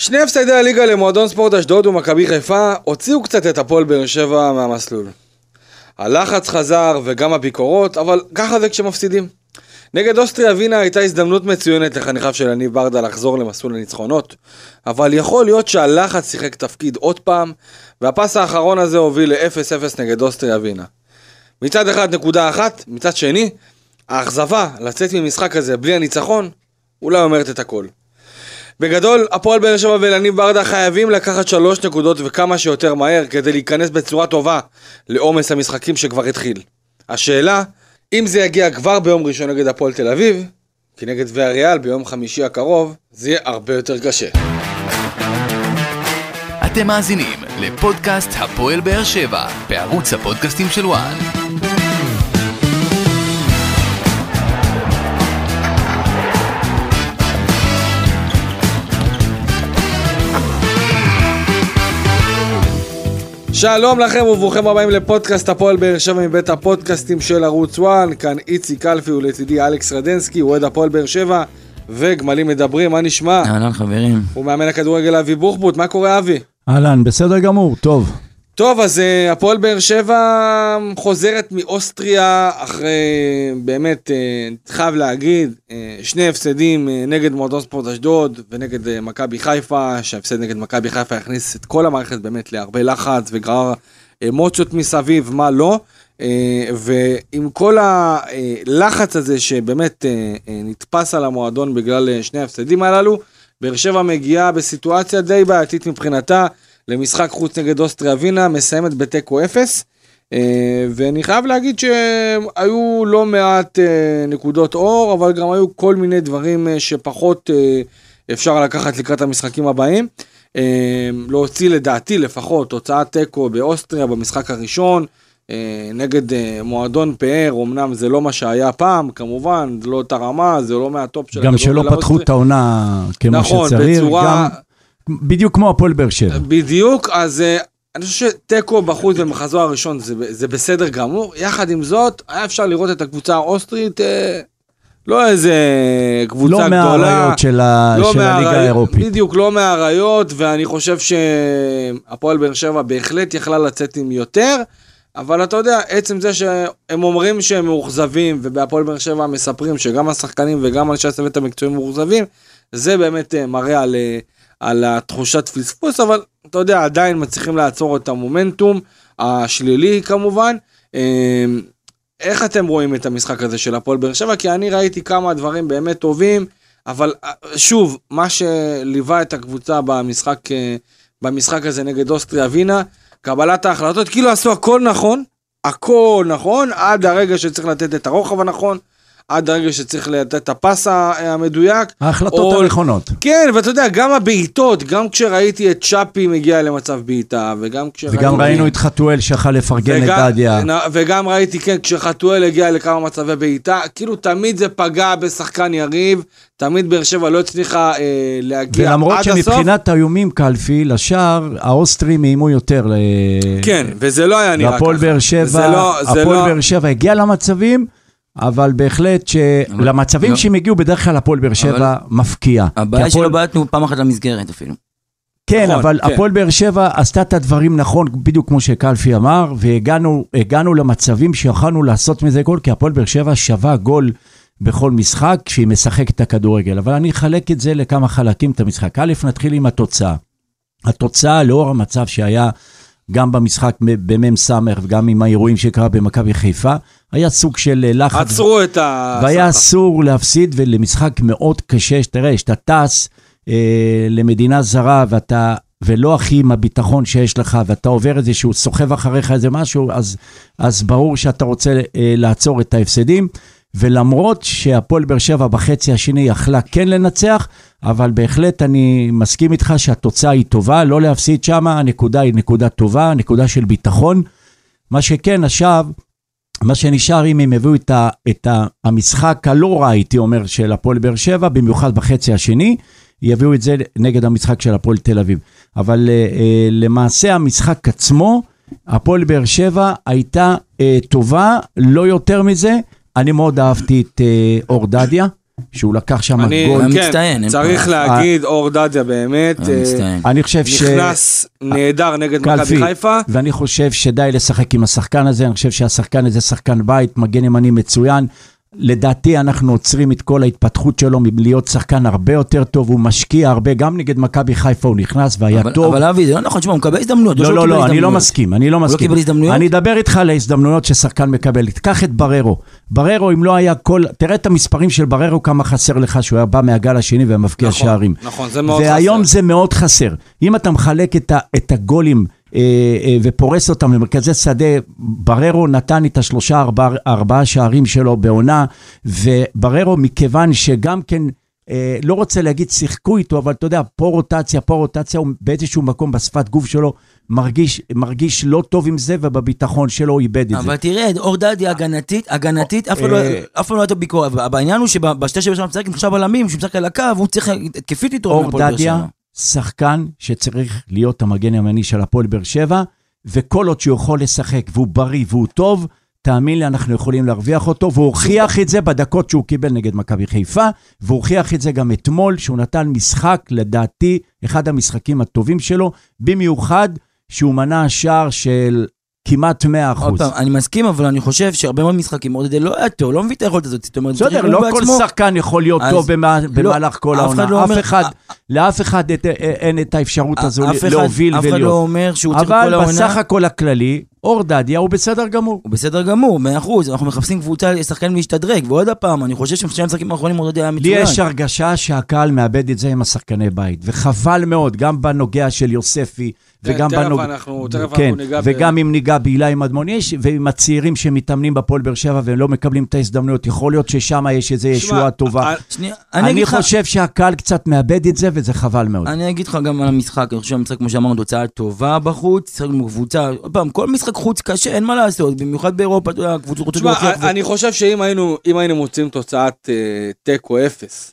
שני הפסדי הליגה למועדון ספורט אשדוד ומכבי חיפה הוציאו קצת את הפועל באר שבע מהמסלול. הלחץ חזר וגם הביקורות, אבל ככה זה כשמפסידים. נגד אוסטריה ווינה הייתה הזדמנות מצוינת לחניכיו של יניב ברדה לחזור למסלול הניצחונות, אבל יכול להיות שהלחץ שיחק תפקיד עוד פעם, והפס האחרון הזה הוביל ל-0-0 נגד אוסטריה ווינה. מצד אחד נקודה אחת, מצד שני, האכזבה לצאת ממשחק הזה בלי הניצחון, אולי אומרת את הכל. בגדול, הפועל באר שבע ולניב ברדה חייבים לקחת שלוש נקודות וכמה שיותר מהר כדי להיכנס בצורה טובה לעומס המשחקים שכבר התחיל. השאלה, אם זה יגיע כבר ביום ראשון נגד הפועל תל אביב, כי נגד ויאריאל ביום חמישי הקרוב, זה יהיה הרבה יותר קשה. אתם מאזינים לפודקאסט הפועל באר שבע בערוץ הפודקאסטים של וואן. שלום לכם וברוכים הבאים לפודקאסט הפועל באר שבע מבית הפודקאסטים של ערוץ וואן, כאן איציק קלפי ולצידי אלכס רדנסקי, אוהד הפועל באר שבע וגמלים מדברים, מה נשמע? אהלן חברים. הוא מאמן הכדורגל אבי בוחבוט, מה קורה אבי? אהלן, בסדר גמור, טוב. טוב, אז uh, הפועל באר שבע חוזרת מאוסטריה אחרי, באמת, uh, חייב להגיד, uh, שני הפסדים נגד מועדון ספורט אשדוד ונגד מכבי חיפה, שההפסד נגד מכבי חיפה הכניס את כל המערכת באמת להרבה לחץ וגרר אמוציות מסביב, מה לא. ועם כל הלחץ הזה שבאמת נתפס על המועדון בגלל שני ההפסדים הללו, באר שבע מגיעה בסיטואציה די בעייתית מבחינתה. למשחק חוץ נגד אוסטריה ווינה, מסיימת בתיקו אפס. אה, ואני חייב להגיד שהיו לא מעט אה, נקודות אור, אבל גם היו כל מיני דברים אה, שפחות אפשר לקחת לקראת המשחקים הבאים. להוציא לדעתי לפחות הוצאת תיקו באוסטריה במשחק הראשון. נגד מועדון פאר, אמנם זה לא מה שהיה פעם, כמובן, זה לא אותה רמה, זה לא מהטופ של גם שלא פתחו את העונה כמו נכון, שצריך. בצורה... גם... בדיוק כמו הפועל באר שבע. בדיוק, אז uh, אני חושב שתיקו בחוץ במחזור הראשון זה, זה בסדר גמור. יחד עם זאת, היה אפשר לראות את הקבוצה האוסטרית, uh, לא איזה קבוצה לא גדולה. לא מהאריות של, ה... לא של מהארי... הליגה האירופית. בדיוק, לא מהאריות, ואני חושב שהפועל באר שבע בהחלט יכלה לצאת עם יותר. אבל אתה יודע, עצם זה שהם אומרים שהם מאוכזבים, ובהפועל באר שבע מספרים שגם השחקנים וגם אנשי הצוות המקצועיים מאוכזבים, זה באמת uh, מראה על... Uh, על התחושת פספוס, אבל אתה יודע, עדיין מצליחים לעצור את המומנטום השלילי כמובן. אמ, איך אתם רואים את המשחק הזה של הפועל באר שבע? כי אני ראיתי כמה דברים באמת טובים, אבל אה, שוב, מה שליווה את הקבוצה במשחק, אה, במשחק הזה נגד אוסטריה ווינה, קבלת ההחלטות, כאילו עשו הכל נכון, הכל נכון, עד הרגע שצריך לתת את הרוחב הנכון, עד הרגע שצריך לתת את הפס המדויק. ההחלטות או... הנכונות. כן, ואתה יודע, גם הבעיטות, גם כשראיתי את צ'אפי מגיע למצב בעיטה, וגם כשראיתי... וגם ראינו את חתואל שיכל לפרגן וגם, לדדיה. וגם ראיתי, כן, כשחתואל הגיע לכמה מצבי בעיטה, כאילו תמיד זה פגע בשחקן יריב, תמיד באר שבע לא הצליחה אה, להגיע עד הסוף. ולמרות שמבחינת האיומים קלפי, לשער, האוסטרים איימו יותר ל... כן, וזה לא היה נראה ככה. והפועל באר שבע, לא, הפועל לא... באר שבע הגיע למצבים. אבל בהחלט שלמצבים לא. שהם הגיעו בדרך כלל הפועל באר שבע מפקיע. הבעיה שלא בעטנו פעם אחת למסגרת אפילו. כן, נכון, אבל כן. הפועל באר שבע עשתה את הדברים נכון, בדיוק כמו שקלפי אמר, והגענו למצבים שיכולנו לעשות מזה גול, כי הפועל באר שבע שווה גול בכל משחק כשהיא משחקת את הכדורגל. אבל אני אחלק את זה לכמה חלקים, את המשחק. א', נתחיל עם התוצאה. התוצאה, לאור המצב שהיה גם במשחק במ"ם סמך וגם עם האירועים שקרה במכבי חיפה, היה סוג של לחץ. עצרו את ה... והיה אסור להפסיד, ולמשחק מאוד קשה, שתראה, שאתה טס אה, למדינה זרה ואתה, ולא הכי עם הביטחון שיש לך, ואתה עובר איזה שהוא סוחב אחריך איזה משהו, אז, אז ברור שאתה רוצה אה, לעצור את ההפסדים. ולמרות שהפועל באר שבע בחצי השני יכלה כן לנצח, אבל בהחלט אני מסכים איתך שהתוצאה היא טובה, לא להפסיד שם, הנקודה היא נקודה טובה, נקודה של ביטחון. מה שכן, עכשיו, מה שנשאר אם הם הביאו את, ה, את ה, המשחק הלא רע, הייתי אומר, של הפועל באר שבע, במיוחד בחצי השני, יביאו את זה נגד המשחק של הפועל תל אביב. אבל uh, uh, למעשה המשחק עצמו, הפועל באר שבע הייתה uh, טובה, לא יותר מזה. אני מאוד אהבתי את uh, אור דדיה. שהוא לקח שם אני, גול. היה כן, מצטיין, אין צריך פה- להגיד, אור דדיה באמת, אה, מצטיין. אני חושב ש... נכנס נהדר נגד מכבי חיפה. ואני חושב שדי לשחק עם השחקן הזה, אני חושב שהשחקן הזה שחקן בית, מגן ימני מצוין. לדעתי אנחנו עוצרים את כל ההתפתחות שלו מלהיות שחקן הרבה יותר טוב, הוא משקיע הרבה, גם נגד מכבי חיפה הוא נכנס והיה אבל- טוב. אבל אבי, זה לא נכון, תשמע, הוא מקבל הזדמנויות. לא, שהוא לא, קיבל לא, אני לא. מסכים, אני לא הוא לא מסכים. קיבל הזדמנויות? אני אדבר איתך על ההזדמנויות ששחקן מקבל. תיקח את בררו. בררו, אם לא היה כל... תראה את המספרים של בררו, כמה חסר לך שהוא היה בא מהגל השני ומבקיע נכון, שערים. נכון, זה מאוד והיום חסר. זה מאוד חסר. אם אתה מחלק את, ה, את הגולים ופורס אותם למרכזי שדה, בררו נתן את השלושה, ארבעה, ארבעה שערים שלו בעונה, ובררו, מכיוון שגם כן... אה, לא רוצה להגיד שיחקו איתו, אבל אתה יודע, פה רוטציה, פה רוטציה, הוא באיזשהו מקום בשפת גוף שלו מרגיש, מרגיש לא טוב עם זה, ובביטחון שלו הוא איבד את זה. אבל תראה, אור דדי הגנתית, הגנתית, אף פעם לא- אה, לא הייתה ביקורת. העניין הוא שבשתי שבע שלנו משחק עם שלושה בלמים, שהוא משחק על הקו, הוא צריך התקפית איתו. אור מהפועל באר דדיה, שבע. שחקן שצריך להיות המגן הימני של הפועל באר שבע, וכל עוד שהוא יכול לשחק והוא בריא והוא טוב, תאמין לי, אנחנו יכולים להרוויח אותו, והוא הוכיח את זה בדקות שהוא קיבל נגד מכבי חיפה, והוא הוכיח את זה גם אתמול, שהוא נתן משחק, לדעתי, אחד המשחקים הטובים שלו, במיוחד שהוא מנע שער של כמעט 100 עוד אחוז. פעם, אני מסכים, אבל אני חושב שהרבה מאוד משחקים, עודד לא היה טוב, לא מביא את היכולת הזאת. זאת אומרת, בסדר, לא כל שחקן יכול להיות אז- טוב במה- במהלך כל אף העונה. לא אף אומר- אחד, לאף אחד אין את האפשרות הזו אף אחד- להוביל אף אחד לא ולהיות. אומר שהוא צריך כל אבל העונה. בסך הכל הכללי, אור דדיה הוא בסדר גמור. הוא בסדר גמור, מאה אחוז, אנחנו מחפשים קבוצה, שחקן להשתדרג, ועוד הפעם, אני חושב שבשני המשחקים האחרונים עודד היה לי מצוין. יש הרגשה שהקהל מאבד את זה עם השחקני בית, וחבל מאוד, גם בנוגע של יוספי, וגם תכף בנוגע... אנחנו- תכף כן, אנחנו ניגע ב- וגם אם ניגע בהילה עם אדמון, יש, ועם הצעירים שמתאמנים בפועל באר שבע והם לא מקבלים את ההזדמנויות, יכול להיות ששם יש איזו ישועה טובה. שנייה, אני אני אגיד לך... חושב שהקהל קצת מאבד את זה, וזה חבל מאוד. אני אגיד לך גם על המשחק, אני חושב שהמשחק, כמו שאמרנו, תוצאה טובה בחוץ, שיחקנו עם קבוצה, עוד פעם, כל משחק חוץ קשה, אין מה לעשות, במיוחד באירופה, אתה יודע, קבוצות רוצות להוכיח, אני חושב שאם היינו, אם היינו מוצאים תוצאת אה, תיקו אפס,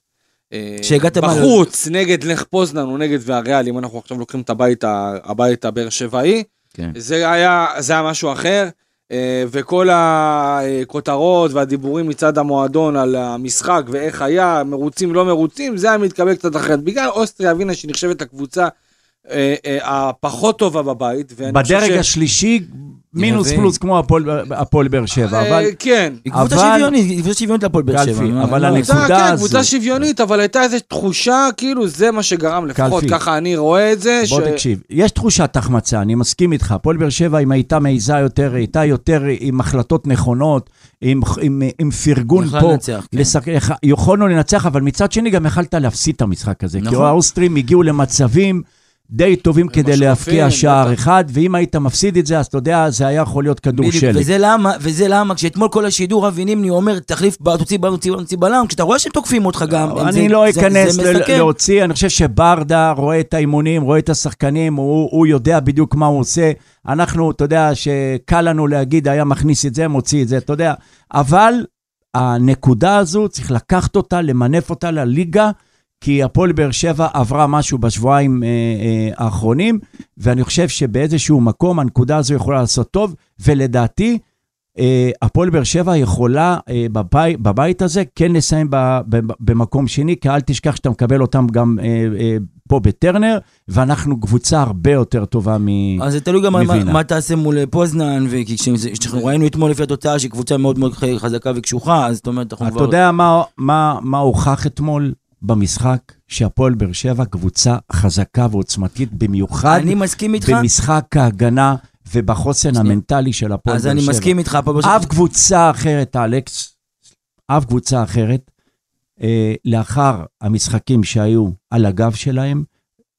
אה, שהגעת מה- בחוץ, נגד לך פוזנן או נגד והריאל, אם אנחנו עכשיו לוקחים את הבית, הבית הבאר שבעי, כן. זה היה, זה היה משהו אחר, אה, וכל הכותרות והדיבורים מצד המועדון על המשחק ואיך היה, מרוצים, לא מרוצים, זה היה מתקבל קצת אחרת. בגלל אוסטריה ווינה שנחשבת הקבוצה אה, אה, הפחות טובה בבית, בדרג ש- השלישי, מינוס יבין. פלוס כמו הפועל- באר שבע, אה, אבל כן. היא קבוצה אבל- שוויונית, היא קבוצה שוויונית להפועל באר שבע. מה- אבל מה- הנקודה- כן, הזו. קבוצה שוויונית, אבל הייתה איזו תחושה, כאילו זה מה שגרם, לפחות קלפי. ככה אני רואה את זה. בוא ש- תקשיב, יש תחושת החמצה, אני מסכים איתך. הפועל באר שבע, אם הייתה מעיזה יותר, הייתה יותר עם החלטות נכונות, עם, עם, עם פרגון פה. לנצח, כן. לשחק, יכ- יכולנו לנצח, אבל מצד שני גם יכלת להפסיד את המשחק הזה. כי נכון. האוסטרים הגיעו למצבים די טובים כדי משקפים, להבקיע שער. אחד, ואם היית מפסיד את זה, אז אתה יודע, זה היה יכול להיות כדור בדיוק, שלג. וזה למה, וזה למה, כשאתמול כל השידור אבי נימני אומר, תחליף, תוציא בלם, תוציא בלם, תוציא בלם, כשאתה רואה שהם תוקפים אותך גם, אני זה- לא זה- אכנס זה ל- מסכן. להוציא, אני חושב שברדה רואה את האימונים, רואה את השחקנים, הוא, הוא יודע בדיוק מה הוא עושה. אנחנו, אתה יודע, שקל לנו להגיד, היה מכניס את זה, מוציא את זה, אתה יודע. אבל הנקודה הזו, צריך לקחת אותה, למנף אותה לליגה, כי הפועל באר שבע עברה משהו בשבועיים אה, אה, האחרונים, ואני חושב שבאיזשהו מקום הנקודה הזו יכולה לעשות טוב, ולדעתי, אה, הפועל באר שבע יכולה אה, בבית, בבית הזה כן לסיים ב, ב, במקום שני, כי אל תשכח שאתה מקבל אותם גם אה, אה, פה בטרנר, ואנחנו קבוצה הרבה יותר טובה מ... אז זה תלוי גם מה-. מה תעשה מול פוזנן, וכשאנחנו ראינו אתמול לפי התוצאה שהיא קבוצה מאוד מאוד חזקה וקשוחה, אז זאת אומרת, אנחנו אתה כבר... יודע מה, מה, מה הוכח אתמול במשחק? שהפועל באר שבע קבוצה חזקה ועוצמתית, במיוחד אני מסכים איתך, במשחק ההגנה ובחוסן שנייה. המנטלי של הפועל אז באר שבע. אני מסכים איתך, הפועל באר שבע- אף קבוצה אחרת, אלכס, אף קבוצה אחרת, אה, לאחר המשחקים שהיו על הגב שלהם,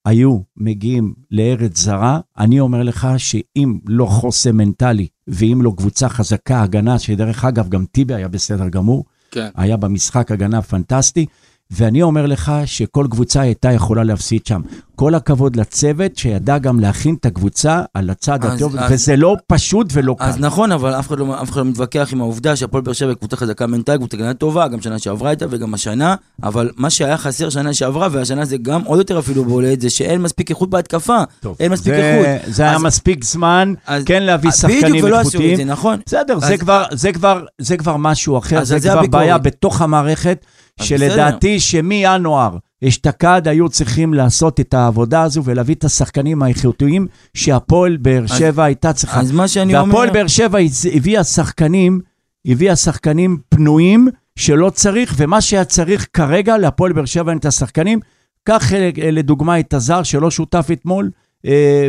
היו מגיעים לארץ זרה, אני אומר לך שאם לא חוסן מנטלי ואם לא קבוצה חזקה, הגנה, שדרך אגב, גם טיבי היה בסדר גמור, כן. היה במשחק הגנה פנטסטי, ואני אומר לך שכל קבוצה הייתה יכולה להפסיד שם. כל הכבוד לצוות שידע גם להכין את הקבוצה על הצד אז- הטוב, אז- וזה לא פשוט ולא קל. אז נכון, אבל אף אחד, לא, אף אחד לא מתווכח עם העובדה שהפועל באר שבע קבוצה חזקה מנטלית, קבוצה הגנה טובה, גם שנה שעברה הייתה וגם השנה, אבל מה שהיה חסר שנה שעברה, והשנה זה גם עוד יותר אפילו בולט, זה שאין מספיק איכות בהתקפה. טוב, אין מספיק זה, איכות. זה היה אז- מספיק זמן אז- כן להביא בדיוק, שחקנים ולא עשו את זה, איכותיים. נכון. בסדר, זה כבר, זה, כבר, זה כבר משהו אחר, זה כבר הביקורת. בעיה בתוך המערכת, אז שלדעתי שמינואר אשתקד היו צריכים לעשות את העבודה הזו ולהביא את השחקנים האיכותיים שהפועל באר אז- שבע הייתה צריכה. אז מה שאני אומר... והפועל באר שבע הביאה שחקנים, הביאה שחקנים פנויים שלא צריך, ומה שהיה צריך כרגע להפועל באר שבע אין את השחקנים. קח אה, לדוגמה את הזר שלא שותף אתמול, אה,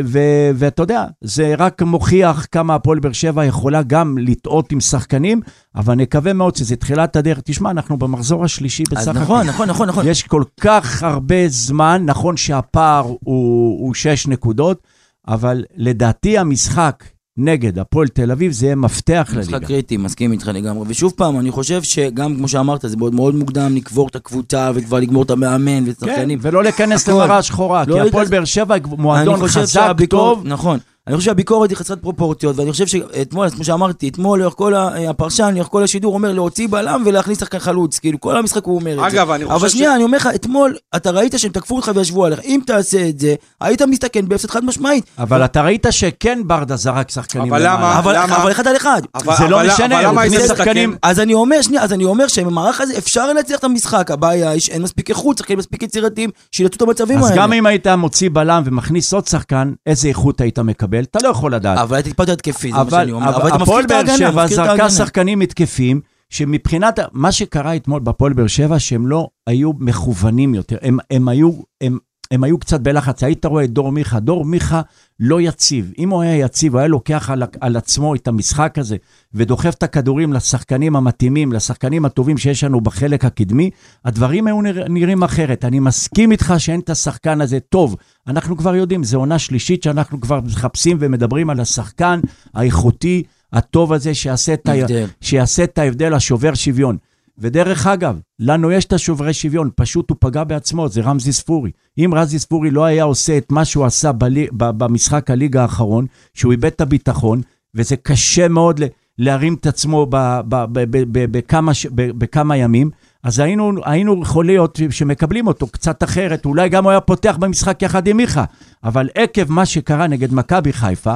ו- ואתה יודע, זה רק מוכיח כמה הפועל באר שבע יכולה גם לטעות עם שחקנים, אבל נקווה מאוד שזה תחילת הדרך. תשמע, אנחנו במחזור השלישי בסך נכון, הכל. נכון, נכון, נכון. יש כל כך הרבה זמן, נכון שהפער הוא, הוא שש נקודות, אבל לדעתי המשחק נגד הפועל תל אביב זה יהיה מפתח לליגה. משחק קריטי, מסכים איתך לגמרי. ושוב פעם, אני חושב שגם, כמו שאמרת, זה מאוד מאוד מוקדם לקבור את הקבוצה וכבר לגמור את המאמן ואת כן, השחקנים. ולא להיכנס. למראה שחורה, לא כי הפועל להיכנס- באר שבע מועדון חזק, טוב. נכון. אני חושב שהביקורת היא חסרת פרופורציות, ואני חושב שאתמול, אז כמו שאמרתי, אתמול לאורך כל ה- הפרשן, לאורך כל השידור, אומר להוציא בלם ולהכניס שחקן חלוץ. כאילו, כל המשחק הוא אומר את זה. אגב, אני חושב אבל ש- שנייה, אני אומר לך, אתמול, אתה ראית שהם תקפו אותך וישבו עליך. אם תעשה את זה, היית מסתכן בהפסד חד משמעית. אבל אתה ראית שכן ברדה זרק שחקנים אבל למה? אבל למה? אבל אחד על אחד. אבל- זה לא אבל- משנה, אבל הוא למה היית הכניס? שחקנים- אז אני אומר, שנייה, אז אני אומר שבמערך הזה אפשר לנצח את המשחק. הבעיה היא שאין מספיק איכות, שחקנים מספיק יצירתיים, שילטו את המצבים אז האלה. גם אם היית מוציא בלם ומכניס עוד שחקן, איזה איכות היית מקבל? אתה לא יכול לדעת. אבל הייתי טיפה יותר התקפי, זה מה שאני אומר. אבל הפועל מפקיר את באר ההגנה, שבע זרקה. שחקנים התקפים, שמבחינת, מה שקרה אתמול בהפועל באר שבע, שהם לא היו מכוונים יותר, הם, הם, היו, הם, הם היו קצת בלחץ. היית רואה את דור מיכה, דור מיכה לא יציב. אם הוא היה יציב, הוא היה לוקח על, על עצמו את המשחק הזה, ודוחף את הכדורים לשחקנים המתאימים, לשחקנים הטובים שיש לנו בחלק הקדמי, הדברים היו נרא, נראים אחרת. אני מסכים איתך שאין את השחקן הזה טוב. אנחנו כבר יודעים, זו עונה שלישית שאנחנו כבר מחפשים ומדברים על השחקן האיכותי, הטוב הזה, שיעשה את, ה... שיעשה את ההבדל השובר שוויון. ודרך אגב, לנו יש את השוברי שוויון, פשוט הוא פגע בעצמו, זה רמזי ספורי. אם רמזי ספורי לא היה עושה את מה שהוא עשה בלי, ב, במשחק הליגה האחרון, שהוא איבד את הביטחון, וזה קשה מאוד להרים את עצמו בכמה, בכמה ימים, אז היינו, היינו יכול להיות שמקבלים אותו קצת אחרת, אולי גם הוא היה פותח במשחק יחד עם מיכה, אבל עקב מה שקרה נגד מכבי חיפה,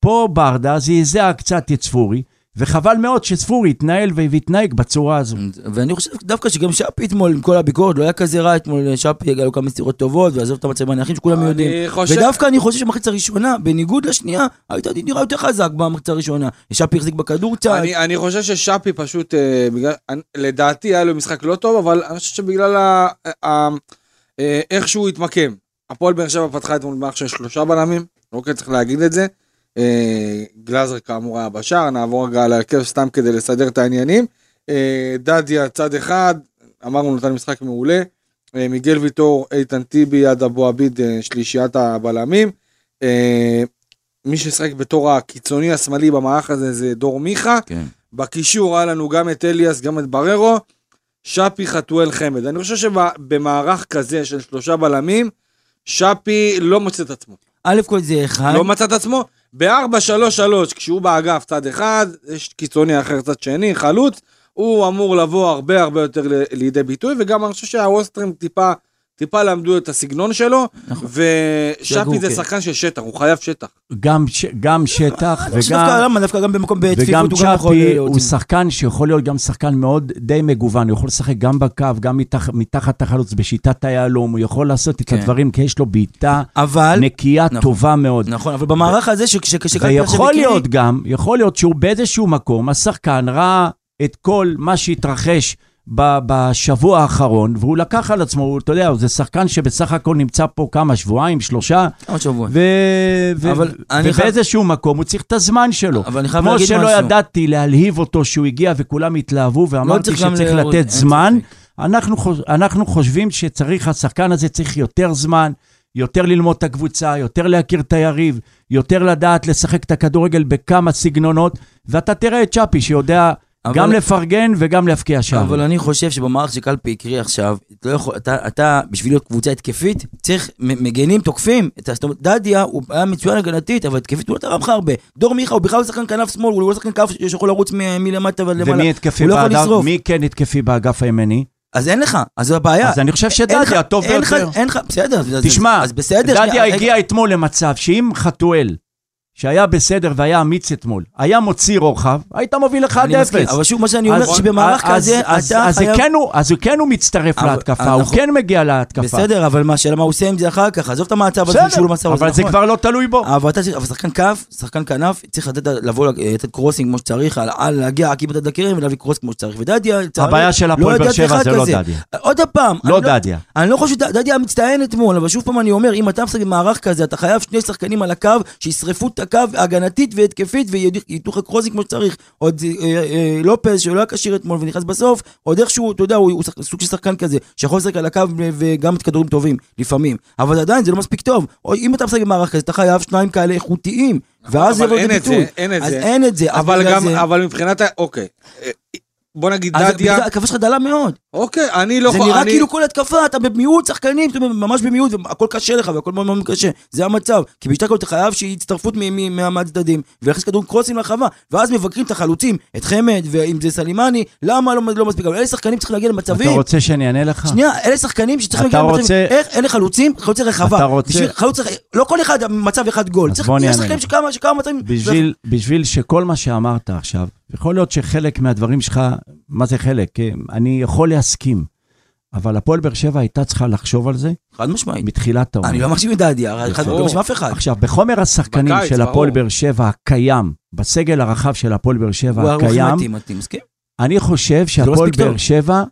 פה ברדה זעזע קצת את ספורי, וחבל מאוד שספורי יתנהל והתנהג בצורה הזו. ואני חושב דווקא שגם שפי אתמול, עם כל הביקורת, לא היה כזה רע אתמול, שפי הגיע לו כמה מסירות טובות, ועזוב את המצבים הנייחים שכולם אני יודעים. חושב- ודווקא אני חושב שבמחצית הראשונה, בניגוד לשנייה, היית נראה יותר חזק במחצית הראשונה. שפי החזיק בכדור קצת. אני, אני חושב ששאפי פשוט, אה, בגלל, אני, לדעתי היה לו משחק לא טוב, אבל אני חושב שבגלל ה, ה, אה, איך שהוא התמקם. הפועל באר שבע פתחה אתמול במערכת של שלושה בלמים, אוקיי, צריך להגיד את זה. אה, גלאזר כאמור היה בשער, נעבור רגע על ההרכב סתם כדי לסדר את העניינים. אה, דדיה צד אחד, אמרנו נתן משחק מעולה. אה, מיגל ויטור, איתן טיבי, עד אבו עביד, שלישיית הבלמים. מי ששיחק בתור הקיצוני השמאלי במערך הזה זה דור מיכה. כן. בקישור היה לנו גם את אליאס, גם את בררו, שפי חתואל חמד. אני חושב שבמערך כזה של שלושה בלמים, שפי לא מוצא את עצמו. א' כל זה אחד. לא מצא את עצמו. ב-4-3-3, כשהוא באגף צד אחד, יש קיצוני אחר צד שני, חלוץ, הוא אמור לבוא הרבה הרבה יותר לידי ביטוי, וגם אני חושב שהאוסטרים טיפה, טיפה למדו את הסגנון שלו, נכון. ושפי שגור, זה כן. שחקן של שטח, הוא חייב שטח. גם, ש, גם שטח אני חושב דווקא, וגם, למה? דווקא גם במקום וגם בצפיפות הוא גם יכול צ'אפי להיות. הוא שחקן שיכול להיות גם שחקן מאוד די מגוון, הוא יכול לשחק גם בקו, גם מתח, מתחת החלוץ, בשיטת היהלום, הוא יכול לעשות את כן. הדברים, כי יש לו בעיטה אבל, נקייה נכון. טובה מאוד. נכון, אבל במערך הזה, ש- ש- כשקלפי עכשיו ויכול להיות גם, יכול להיות שהוא באיזשהו מקום, השחקן ראה את כל מה שהתרחש בשבוע האחרון, והוא לקח על עצמו, אתה יודע, זה שחקן שבסך הכל נמצא פה כמה, שבועיים, שלושה, עוד שבוע. ו... ו... ובאיזשהו מקום הוא צריך את הזמן שלו. אבל אני חייב כמו להגיד שלא משהו. ידעתי להלהיב אותו שהוא הגיע וכולם התלהבו, ואמרתי צריך גם שצריך ל- אין לתת זמן. אנחנו, חוש... אנחנו חושבים שצריך, השחקן הזה צריך יותר זמן, יותר ללמוד את הקבוצה, יותר להכיר את היריב, יותר לדעת לשחק את הכדורגל בכמה סגנונות, ואתה תראה את צ'אפי שיודע אבל- גם לפרגן וגם להבקיע שער. אבל אני חושב שבמערך שקלפי הקריא עכשיו, אתה, לא יכול, אתה, אתה בשביל להיות קבוצה התקפית, צריך מגנים, תוקפים. זאת אומרת, דדיה הוא היה מצוין הגנתית, אבל התקפית הוא לא תרם לך הרבה. דור מיכה הוא בכלל שחקן כנף שמאל, הוא לא שחקן כנף שיכול לרוץ מ- מלמטה ולמעלה. ומי התקפי לא באגף? מי כן התקפי באגף הימני? אז אין לך, אז זו הבעיה. אז אני חושב שדדיה טוב ביותר. אין לך, בסדר. תשמע, אז בסדר. דדיה. הגיע אתמול למצב שאם חתואל שהיה בסדר והיה אמיץ אתמול, היה מוציא רוחב, היית מוביל 1-0. אני מסכים, אבל שוב, מה שאני אומר, אז- אז- כזה, אתה אז חייב... כן הוא- אז הוא כן הוא מצטרף אבל- להתקפה, אה, הוא נכון. כן מגיע להתקפה. בסדר, אבל מה, השאלה מה הוא עושה עם זה אחר כך, עזוב את המצב הזה, שהוא לא הזה, אבל זה נכון. כבר לא תלוי בו. אבל אתה צריך, אבל שחקן כף, שחקן כנף, צריך לתת, לבוא, לתת crossing כמו שצריך, על, להגיע כמעט עד הקרן ולהביא cross כמו שצריך. ודדיה, לצערי, הבעיה של לא הפועל באר שבע זה לא. דדיה. עוד פעם, לא אני דדיה. אני לא חושב שדדיה היה מצטיין אתמול, אבל שוב פעם אני אומר, אם אתה משחק במערך כזה, אתה חייב שני שחקנים על הקו, שישרפו את הקו הגנתית והתקפית וייתנו לך crossing כמו שצריך. עוד אה, אה, לופז, שלא היה כשיר אתמול ונכנס בסוף, עוד איכשהו, אתה יודע, הוא, סוג של שחקן כזה, שיכול לשחק על הקו וגם את כדורים טובים, לפעמים. אבל עדיין זה לא מספיק טוב. או אם אתה משחק במערך כזה, אתה חייב שניים כאלה איכותיים, ואז זה יבוא אין לידי את זה, ביטוי. אין את אז זה. אין את זה. אבל גם, זה- אבל מבחינת ה... אוקיי. בוא נגיד דדיה, ההתקפה שלך דלה מאוד. אוקיי, אני לא זה. נראה אני- כאילו כל התקפה, אתה במיעוט שחקנים, אומרת, ממש במיעוט, והכל קשה לך, והכל מאוד מאוד קשה. זה המצב. כי בשתי הכל אתה חייב שיהיה הצטרפות מהצדדים, ולהכניס כדור קרוסים לרחבה, ואז מבקרים את החלוצים, את חמד, ואם זה סלימני, למה לא, לא מספיק? אבל אלה שחקנים צריכים להגיע אתה למצבים. רוצה שאני אענה לך? שנייה, אלה שחקנים שצריכים אתה להגיע למצבים. רוצה- איך? אלה חלוצים, חלוצי רחבה. אתה רוצה- בשביל חלוץ, לא כל אחד מצב אחד גול. צריך, יש שחקנים. שכמה שכמה מצבים... בשביל, בשביל שכל מה שאמרת עכשיו, יכול להיות שחלק מהדברים שלך, מה זה חלק? אני יכול להסכים, אבל הפועל באר שבע הייתה צריכה לחשוב על זה חד משמעית. מתחילת העונה. אני לא מקשיב מדדיה, חד- ברור. לא מקשיב אף אחד. עכשיו, בחומר השחקנים בקיץ, של. הפועל באר שבע הקיים, בסגל הרחב של הפועל באר שבע הקיים, מתאים, מתאים, מסכים? אני חושב לא שהפועל. באר שבע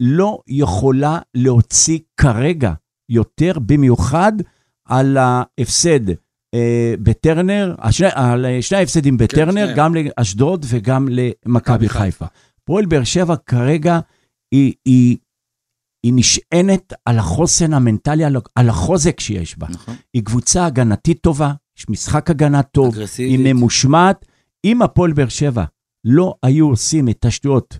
לא יכולה להוציא כרגע יותר, במיוחד על ההפסד אה, בטרנר, השני, על שני ההפסדים בטרנר, שניהם. גם לאשדוד וגם למכבי מכבי חיפה. חיפה. הפועל באר שבע כרגע היא, היא, היא נשענת על החוסן המנטלי, על, החוזק שיש בה. נכון. היא קבוצה הגנתית טובה, יש משחק הגנה טוב, היא אגרסיבית. ממושמעת. אם הפועל באר שבע לא היו עושים את השטויות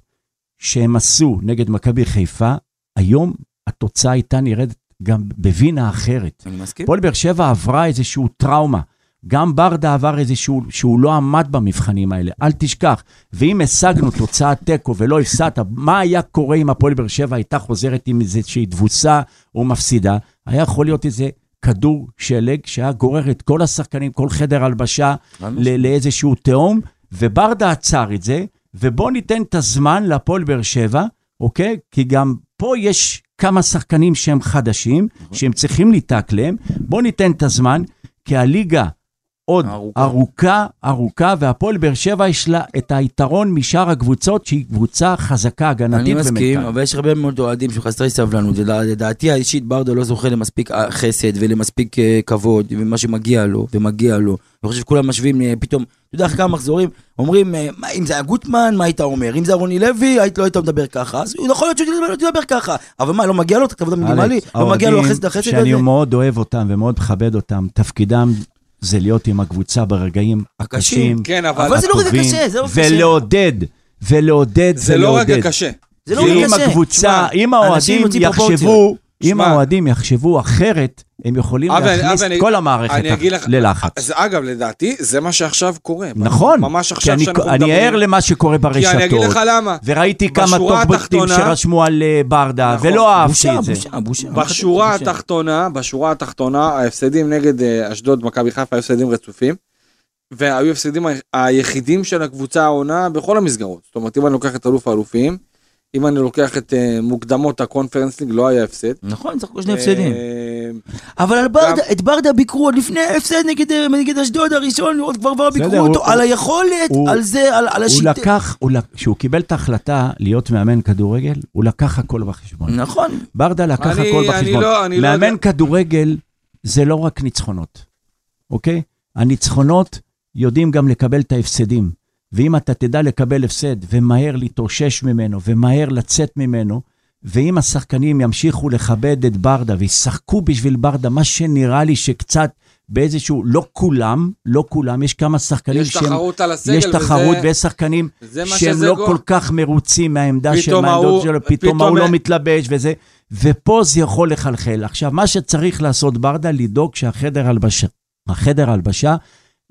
שהם עשו נגד מכבי חיפה, היום התוצאה הייתה נראית גם בווינה אחרת. אני מסכים. הפועל באר שבע עברה איזושהי טראומה. גם ברדה עבר איזשהו, שהוא לא עמד במבחנים האלה, אל תשכח. ואם השגנו תוצאת תיקו ולא הפסדת, מה היה קורה אם הפועל באר שבע הייתה חוזרת עם איזושהי תבוסה או מפסידה? היה יכול להיות איזה כדור שלג שהיה גורר את כל השחקנים, כל חדר הלבשה. ל- לאיזשהו תהום, וברדה עצר את זה, ובוא ניתן את הזמן להפועל באר שבע, אוקיי? כי גם פה יש כמה שחקנים שהם חדשים, שהם צריכים להתאקלם, בוא ניתן את הזמן, כי הליגה עוד ארוכה. ארוכה, ארוכה, והפועל באר שבע יש לה את היתרון משאר הקבוצות, שהיא קבוצה חזקה, אני הגנתית מסכים, ומנטלית. אבל יש הרבה מאוד אוהדים שחסרי סבלנות. לדע- לדעתי האישית ברדה לא זוכה למספיק אה, חסד ולמספיק אה, כבוד, ומה שמגיע לו, ומגיע לו. אני חושב שכולם משווים אה, פתאום, אתה יודע, אחרי כמה מחזורים, אומרים, מה, אם זה היה גוטמן, מה היית אומר? אם זה היה רוני לוי, היית, לא היית מדבר ככה. אז יכול להיות שהוא לא תדבר ככה. אבל מה, לא מגיע לו את הכבוד המינימלי? לא מגיע לו החסד החסד שאני הזה? מאוד אוהב אותם ומאוד מכבד אותם, תפקידם זה להיות עם הקבוצה ברגעים הקשים. הקשים, כן, אבל... אבל זה לא רגע קשה, זה לא קשה. ולעודד, ולעודד, זה לא. רגע קשה. זה לא רגע קשה. הקבוצה, תשמע, אם האוהדים. יחשבו, אם. האוהדים יחשבו אחרת, הם יכולים אבל- להכניס אבל את אני- כל המערכת אני אגיד לך- ללחץ. אז אגב, לדעתי, זה מה שעכשיו קורה. נכון, ממש עכשיו אני- שאנחנו אני מדברים. ער למה שקורה כי אני אגיד ברשתות, לך למה. וראיתי כמה טוקבקים התחתונה- שרשמו על אה, ברדה, נכון. ולא אהבתי בושה, את זה. בושה, בושה. בשורה בושה. התחתונה, בשורה התחתונה, ההפסדים נגד אה, אשדוד, מכבי חיפה, היו הפסדים רצופים. והיו הפסדים היחידים של הקבוצה העונה בכל המסגרות. זאת אומרת, אם אני לוקח את אלוף האלופים, אם אני לוקח את אה, מוקדמות הקונפרנס ליג, לא היה הפסד. נכון, צריך שני הפסדים. אה, אבל על ברדה, את ברדה ביקרו עוד לפני ההפסד נגד, אה, אשדוד הראשון, עוד כבר כבר ביקרו אותו, על היכולת, על זה, על, על הוא. לקח, הוא לק- כשהוא קיבל את ההחלטה להיות מאמן כדורגל, הוא לקח הכל בחשבון. נכון. ברדה לקח הכל בחשבון. לא- לא מאמן. כדורגל זה לא רק ניצחונות, אוקיי? הניצחונות יודעים גם לקבל את ההפסדים. ואם אתה תדע לקבל הפסד ומהר להתאושש ממנו ומהר לצאת ממנו, ואם השחקנים ימשיכו לכבד את ברדה וישחקו בשביל ברדה, מה שנראה לי שקצת באיזשהו, לא כולם, לא כולם, יש כמה שחקנים יש תחרות על הסגל, יש תחרות וזה- ויש שחקנים שהם לא גול. כל כך מרוצים מהעמדה של מהעמדות שלו, פתאום פתאום ההוא לא מתלבש וזה, ופה זה יכול לחלחל. עכשיו, מה שצריך לעשות ברדה, לדאוג שהחדר הלבשה, החדר הלבשה,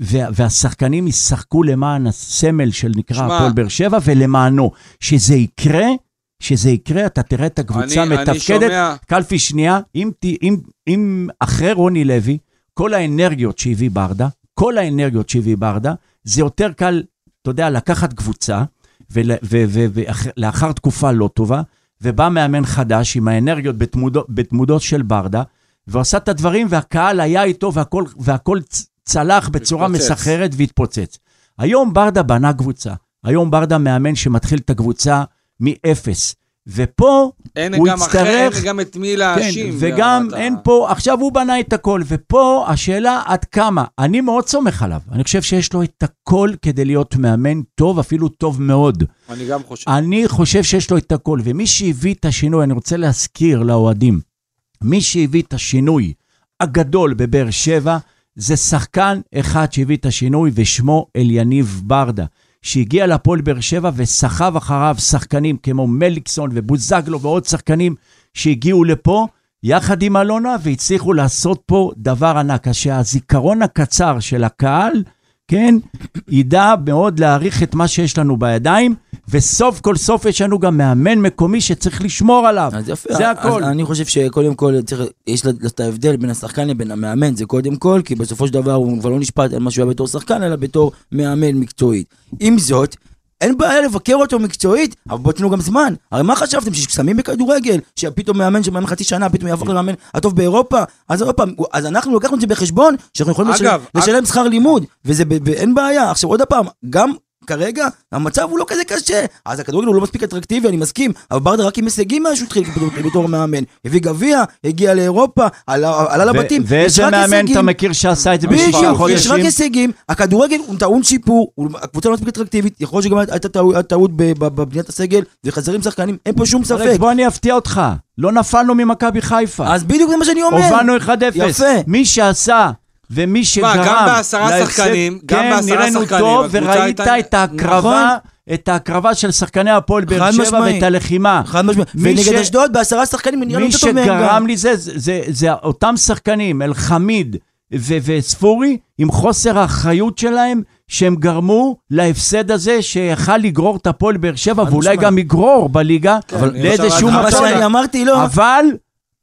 והשחקנים ישחקו למען הסמל של נקרא הפועל באר שבע ולמענו. שזה יקרה, שזה יקרה, אתה תראה את הקבוצה אני- אני מתפקדת. שומע- קלפי שנייה, אם, אם, אם אחרי רוני לוי, כל האנרגיות שהביא ברדה, כל האנרגיות שהביא ברדה, זה יותר קל, אתה יודע, לקחת קבוצה, ולאחר תקופה לא טובה, ובא מאמן חדש עם האנרגיות בתמודות, בתמודות של ברדה, ועשה את הדברים, והקהל היה איתו, והכל, והכל צלח בצורה. מסחררת והתפוצץ. היום ברדה בנה קבוצה. היום ברדה מאמן שמתחיל את הקבוצה מאפס. ופה אין הוא גם אחר, יצטרך... אין גם את מי כן, להאשים. וגם ברמת ה- אין פה, עכשיו הוא בנה את הכל, ופה השאלה עד כמה. אני מאוד סומך עליו. אני חושב שיש לו את הכל כדי להיות מאמן טוב, אפילו טוב מאוד. אני גם חושב. אני חושב שיש לו את הכל, ומי שהביא את השינוי, אני רוצה להזכיר לאוהדים, מי שהביא את השינוי הגדול בבאר שבע, זה שחקן אחד שהביא את השינוי, ושמו אליניב ברדה, שהגיע לפועל באר שבע וסחב אחריו שחקנים כמו מליקסון ובוזגלו ועוד שחקנים שהגיעו לפה, יחד עם אלונה, והצליחו לעשות פה דבר ענק. אז שהזיכרון הקצר של הקהל, כן, ידע מאוד להעריך את מה שיש לנו בידיים, וסוף כל סוף יש לנו גם מאמן מקומי שצריך לשמור עליו. אז יפה, זה אז הכל. אני חושב שקודם כל צריך, יש את ההבדל בין השחקן לבין המאמן, זה קודם כל, כי בסופו של דבר הוא כבר לא נשפט על מה שהוא היה בתור שחקן, אלא בתור מאמן מקצועית. עם זאת, אין בעיה לבקר אותו מקצועית, אבל בוא תנו גם זמן. הרי מה חשבתם, ששמים בכדורגל, שפתאום מאמן שמאמן חצי שנה, פתאום יהפוך למאמן הטוב באירופה? אז עוד פעם, אז אנחנו לקחנו את זה בחשבון, שאנחנו יכולים לשלם, אגב, לשלם שכר לימוד, וזה, ב- ב- אין בעיה. עכשיו עוד פעם, גם כרגע המצב הוא לא כזה קשה, אז הכדורגל הוא לא מספיק אטרקטיבי, אני מסכים, אבל ברדה רק עם הישגים מאז שהוא התחיל בתור- מאמן. הביא גביע, הגיע לאירופה, עלה לבתים, יש ואיזה רק מאמן הישגים. אתה מכיר שעשה את זה בשישה בדיוק, יש רק חודשים? הישגים, הכדורגל הוא טעון שיפור, הקבוצה לא מספיק אטרקטיבית, יכול להיות שגם הייתה טעו- טעות בבניית הסגל, וחסרים שחקנים, אין פה שום ספק. בוא אני אפתיע אותך, לא נפלנו ממכבי חיפה. אז בדיוק זה מה שאני אומר. הובלנו 1-0. יפה. מי שעשה ומי שגרם... גם בעשרה להפסד- שחקנים, גם כן, בעשרה נראינו שחקנים, טוב, הקבוצה וראית הייתה- את ההקרבה, את ההקרבה של שחקני הפועל באר שבע משמעית. ואת הלחימה. חד משמעית. מי ונגד אשדוד בעשרה שחקנים נראה מי יותר טוב מהם שגרם גם. לי זה, זה, זה, זה אותם שחקנים, אלחמיד וספורי, עם חוסר האחריות שלהם, שהם גרמו להפסד הזה שיכל לגרור את הפועל באר שבע, ואולי. גם יגרור בליגה אבל לאיזשהו לא. אבל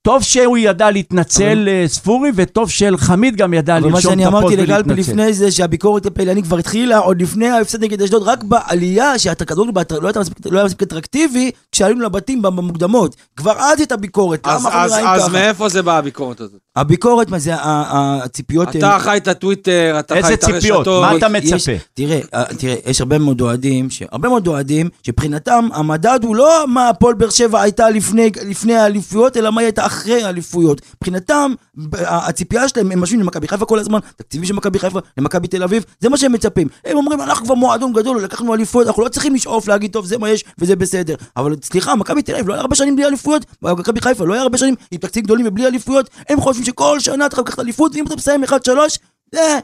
טוב שהוא ידע להתנצל, אה, ספורי, וטוב שאלחמיד גם ידע אבל מה לרשום שאני את הפוסט אמרתי לגלפי ולהתנצל. לפני זה, שהביקורת הפעילנית כבר התחילה עוד לפני ההפסד נגד אשדוד, רק בעלייה שהכדורגל בה- לא היה מספיק- לא היה מספיק אטרקטיבי, כשעלינו לבתים במוקדמות. כבר אז הייתה ביקורת, אז- למה אנחנו אז- אז? מאיפה זה בא הביקורת הזאת? הביקורת, מה זה, הציפיות... אתה הן- חי את הטוויטר, אתה איזה חי את ציפיות? הרשתות. מה אתה יש- מצפה? תראה, אה, תראה, יש הרבה מאוד אוהדים, ש- הרבה מאוד אוהדים, שמבחינתם המדד הוא לא מה הפועל באר שבע הייתה לפני, לפני האליפויות, אלא מה היא הייתה אחרי האליפויות. מבחינתם, הציפייה שלהם, הם משווים למכבי חיפה כל הזמן, תקציבים של מכבי חיפה, למכבי תל אביב, זה מה שהם מצפים. הם אומרים, אנחנו כבר מועדון גדול, לקחנו אליפויות, אנחנו לא צריכים לשאוף להגיד, טוב, זה מה יש וזה בסדר. אבל סליחה, מכבי תל אביב לא היה הרבה שנים בלי אליפויות, מכבי חיפה לא היה הרבה שנים עם תקציבים גדולים ובלי אליפויות, הם חושבים שכל שנה אתה חייב לקחת אליפות, ואם אתה מסיים 1-3, אה, אה,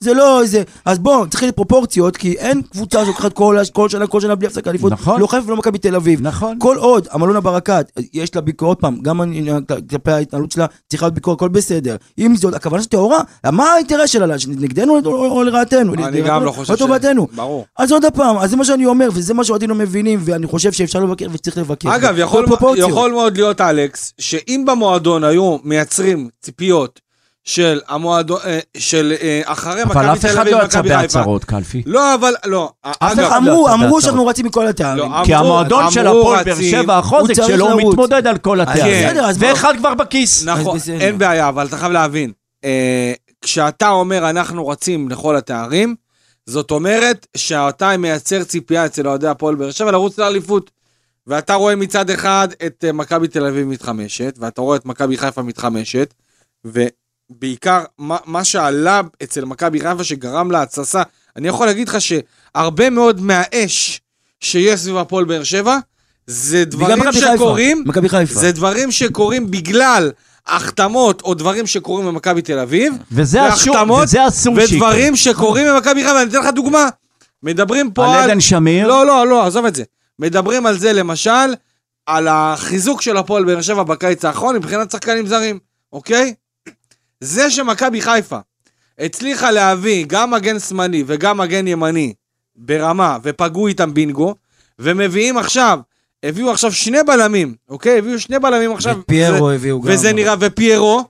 זה לא איזה... אז בוא, צריך להיות פרופורציות, כי אין קבוצה שלוקחת כל, כל שנה, כל שנה בלי הפסקה אליפות. נכון. לא חיפה ולא מכבי תל אביב. נכון. כל עוד המלון הברקת, יש לה ביקורת, עוד פעם, גם אני- כלפי ההתנהלות שלה, צריכה להיות ביקורת, הכל בסדר. עם זאת, הכוונה שלה טהורה, מה האינטרס שלה? נגדנו או- לרעתנו? אני לרעתנו גם לא חושב ש... לטובתנו. ברור. אז עוד פעם, אז זה מה שאני אומר, וזה מה שאוהדים לא מבינים, ואני חושב שאפשר לבקר וצריך לבקר. אגב. יכול מאוד להיות, אלכס, שאם במועדון היו מייצרים ציפיות של המועדון, אה, של אה, אחרי אבל מכבי אף תל אחד אביב לא יצא ומכבי חיפה. בהצהרות, קלפי. לא, אבל, לא. אף אגב, אחד לא אמרו, יצא אמרו. שאנחנו רצים מכל. לא, כי אמרו- המועדון של הפועל באר. שבע, החוזק שלו, הוא. מתמודד על כל התארים. כן. ואחד כבר בכיס. נכון. אין בעיה, אבל אתה חייב להבין. אה, כשאתה אומר אנחנו רצים לכל התארים, זאת אומרת שאתה מייצר ציפייה אצל אוהדי הפועל באר שבע לרוץ לאליפות. ואתה רואה מצד אחד את מכבי תל אביב מתחמשת, ואתה רואה את מכבי חיפה מתחמשת, ובעיקר מה, מה שעלה אצל מכבי חיפה שגרם להתססה, אני יכול להגיד לך שהרבה מאוד מהאש שיש סביב הפועל באר שבע, זה דברים. שקורים, מכבי חיפה. זה דברים שקורים בגלל החתמות או דברים שקורים במכבי תל אביב, וזה אסור שיקרה. ודברים שקורים במכבי חיפה. אני אתן לך דוגמה. מדברים פה על על... עדן שמיר. לא, לא, לא, עזוב את זה. מדברים על זה, למשל, על החיזוק של הפועל באר שבע בקיץ האחרון מבחינת שחקנים זרים, אוקיי? זה שמכבי חיפה הצליחה להביא גם מגן שמאלי וגם מגן ימני ברמה, ופגעו איתם בינגו, ומביאים עכשיו, הביאו עכשיו שני בלמים, אוקיי? הביאו שני בלמים עכשיו. את פיירו וזה- הביאו גם. וזה נראה, ופיירו,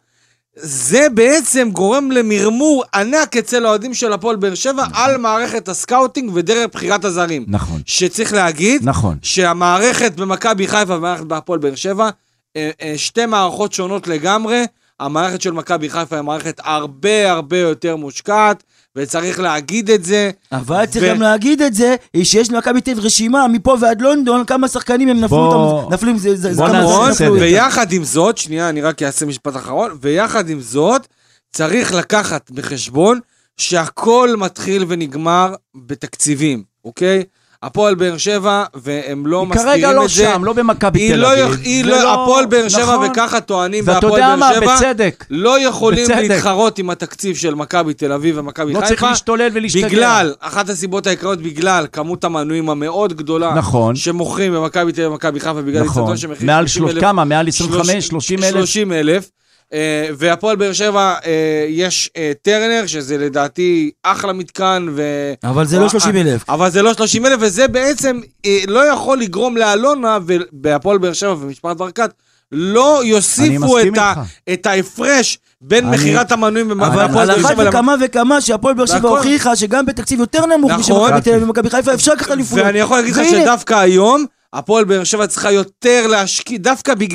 זה בעצם גורם למרמור ענק אצל האוהדים של הפועל באר שבע על מערכת ה scouting ודרך בחירת הזרים. נכון. שצריך להגיד, נכון. שהמערכת במכבי חיפה והמערכת בהפועל באר שבע, אה, אה, שתי מערכות שונות לגמרי. המערכת של מכבי חיפה היא מערכת הרבה הרבה יותר מושקעת, וצריך להגיד את זה. אבל צריך ו- גם להגיד את זה, שיש למכבי תל רשימה מפה ועד לונדון, כמה שחקנים הם נפלו בוא- אותם, נפלו עם זה, זה, זה בוא כמה שחקנים. ויחד עם זאת, שנייה, אני רק אעשה משפט אחרון, ויחד עם זאת, צריך לקחת בחשבון שהכל מתחיל ונגמר בתקציבים, אוקיי? הפועל באר שבע, והם לא היא מסתירים כרגע את לא זה. שם, לא במכבי היא תל לא, אביב. היא ולא- לא, הפועל באר שבע, נכון. וככה טוענים בהפועל באר שבע, בצדק. לא יכולים בצדק. להתחרות עם התקציב של מכבי תל אביב ומכבי לא חיפה. צריך להשתולל ולהשתגע. בגלל, אחת הסיבות העיקריות, בגלל כמות המנויים המאוד גדולה, נכון. שמוכרים במכבי תל אביב ומכבי חיפה, בגלל נכון. שמכיל מעל 30 שלוש, כמה? מעל 25, שלוש- 30 אלף? 30 אלף. אה, והפועל באר שבע, אה, יש אה, טרנר, שזה לדעתי אחלה מתקן, ו... אבל זה לא 30 אלף. אבל זה לא 30 אלף, וזה בעצם לא יכול לגרום לאלונה, ובהפועל באר שבע ומשפחת ברקת, לא יוסיפו את, ה. את ההפרש בין מכירת המנויים אבל בהפועל על באר אחת שבע. למ- וכמה וכמה שהפועל באר שבע והכל- הוכיחה שגם בתקציב יותר נמוך נכון. משל מכבי תל אביב ומכבי חיפה אפשר לקחת אליפויות. ואני יכול להגיד לך שדווקא היום, הפועל באר שבע צריכה יותר להשקיע,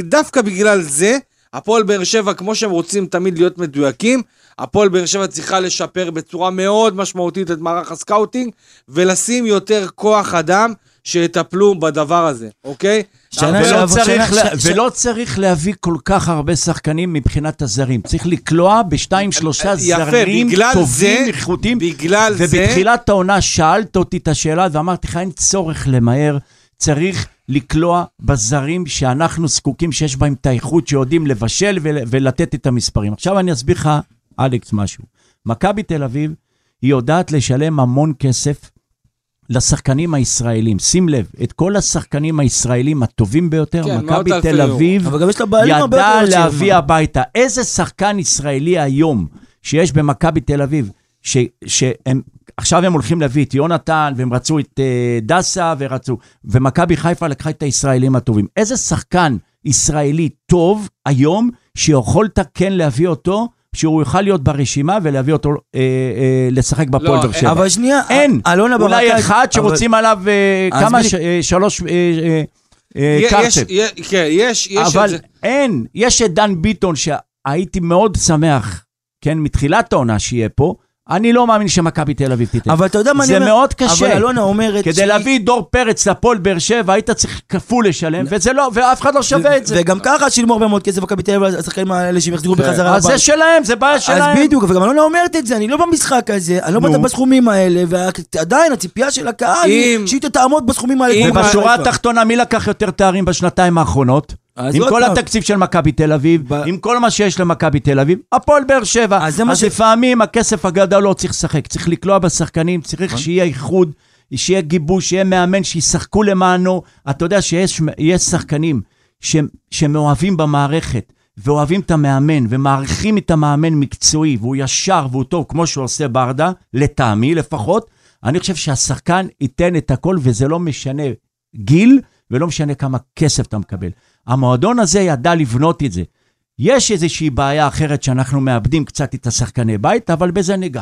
דווקא בגלל זה, הפועל באר שבע, כמו שהם רוצים תמיד להיות מדויקים, הפועל באר שבע צריכה לשפר בצורה מאוד משמעותית את מערך הסקאוטינג, ולשים יותר כוח אדם שיטפלו בדבר הזה, אוקיי? שנה ולא שעברה- צריך, שנה- לה, ש- ולא צריך להביא כל כך הרבה שחקנים מבחינת הזרים. צריך לקלוע בשתיים, שלושה יפה, זרים טובים, איכותיים. בגלל זה... ובתחילת העונה שאלת אותי את השאלה ואמרתי לך, אין צורך למהר, צריך לקלוע בזרים שאנחנו זקוקים, שיש בהם את האיכות, שיודעים לבשל ול, ולתת את המספרים. עכשיו אני אסביר לך, אלכס, משהו. מכבי תל אביב, היא יודעת לשלם המון כסף לשחקנים הישראלים. שים לב, את כל השחקנים הישראלים הטובים ביותר, כן, מכבי תל. אביב אבל גם יש לה בעלים הרבה ידע יותר עשירים. להביא הביתה. איזה שחקן ישראלי היום שיש במכבי תל אביב, ש, שהם, עכשיו הם הולכים להביא את יונתן, והם רצו את uh, דסה, ורצו, ומכבי חיפה לקחה את הישראלים הטובים. איזה שחקן ישראלי טוב היום, שיכולת כן להביא אותו, שהוא יוכל להיות ברשימה ולהביא אותו אה, אה, לשחק בפועל לא, באר שבע. אבל שנייה, אין, אלונה ברקת... אולי אחד אבל- שרוצים עליו אה, כמה. ש, אה, שלוש, אה, אה, אה, קרצב. כן, יש, יש את אבל זה. אין, יש את דן ביטון שהייתי מאוד שמח, כן, מתחילת העונה שיהיה פה, אני לא מאמין שמכבי תל אביב תיתן. אבל אתה יודע מה אני זה אומר? מאוד קשה. אבל אלונה אומרת... כדי שהיא- להביא דור פרץ לפועל באר שבע, היית צריך כפול לשלם, וזה לא, ואף אחד לא שווה את זה. וגם ככה שילמו הרבה מאוד כסף מכבי תל אביב השחקנים האלה שהם יחזרו בחזרה אז זה. שלהם, זה בעיה אז שלהם. בדיוק, וגם אלונה אומרת את זה, אני לא במשחק הזה, אני לא. בטח בסכומים האלה, ועדיין הציפייה של הקהל היא שהיא תעמוד בסכומים האלה. אם- ובשורה. התחתונה, מי לקח יותר תארים בשנתיים האחרונות? עם כל פעם. התקציב של מכבי תל אביב, ב- עם כל מה שיש למכבי תל אביב, הפועל באר שבע. אז אז ש- לפעמים הכסף הגדול לא צריך לשחק, צריך לקלוע בשחקנים, צריך שיהיה איחוד, שיהיה גיבוש, שיהיה מאמן, שישחקו למענו. אתה יודע שיש יש שחקנים שהם- שמאוהבים במערכת. ואוהבים את המאמן, ומעריכים את המאמן מקצועי, והוא ישר והוא טוב, כמו שהוא עושה ברדה, לטעמי לפחות, אני חושב שהשחקן ייתן את הכל, וזה לא משנה גיל, ולא משנה כמה כסף אתה מקבל. המועדון הזה ידע לבנות את זה. יש איזושהי בעיה אחרת שאנחנו מאבדים קצת את השחקני בית, אבל בזה ניגע.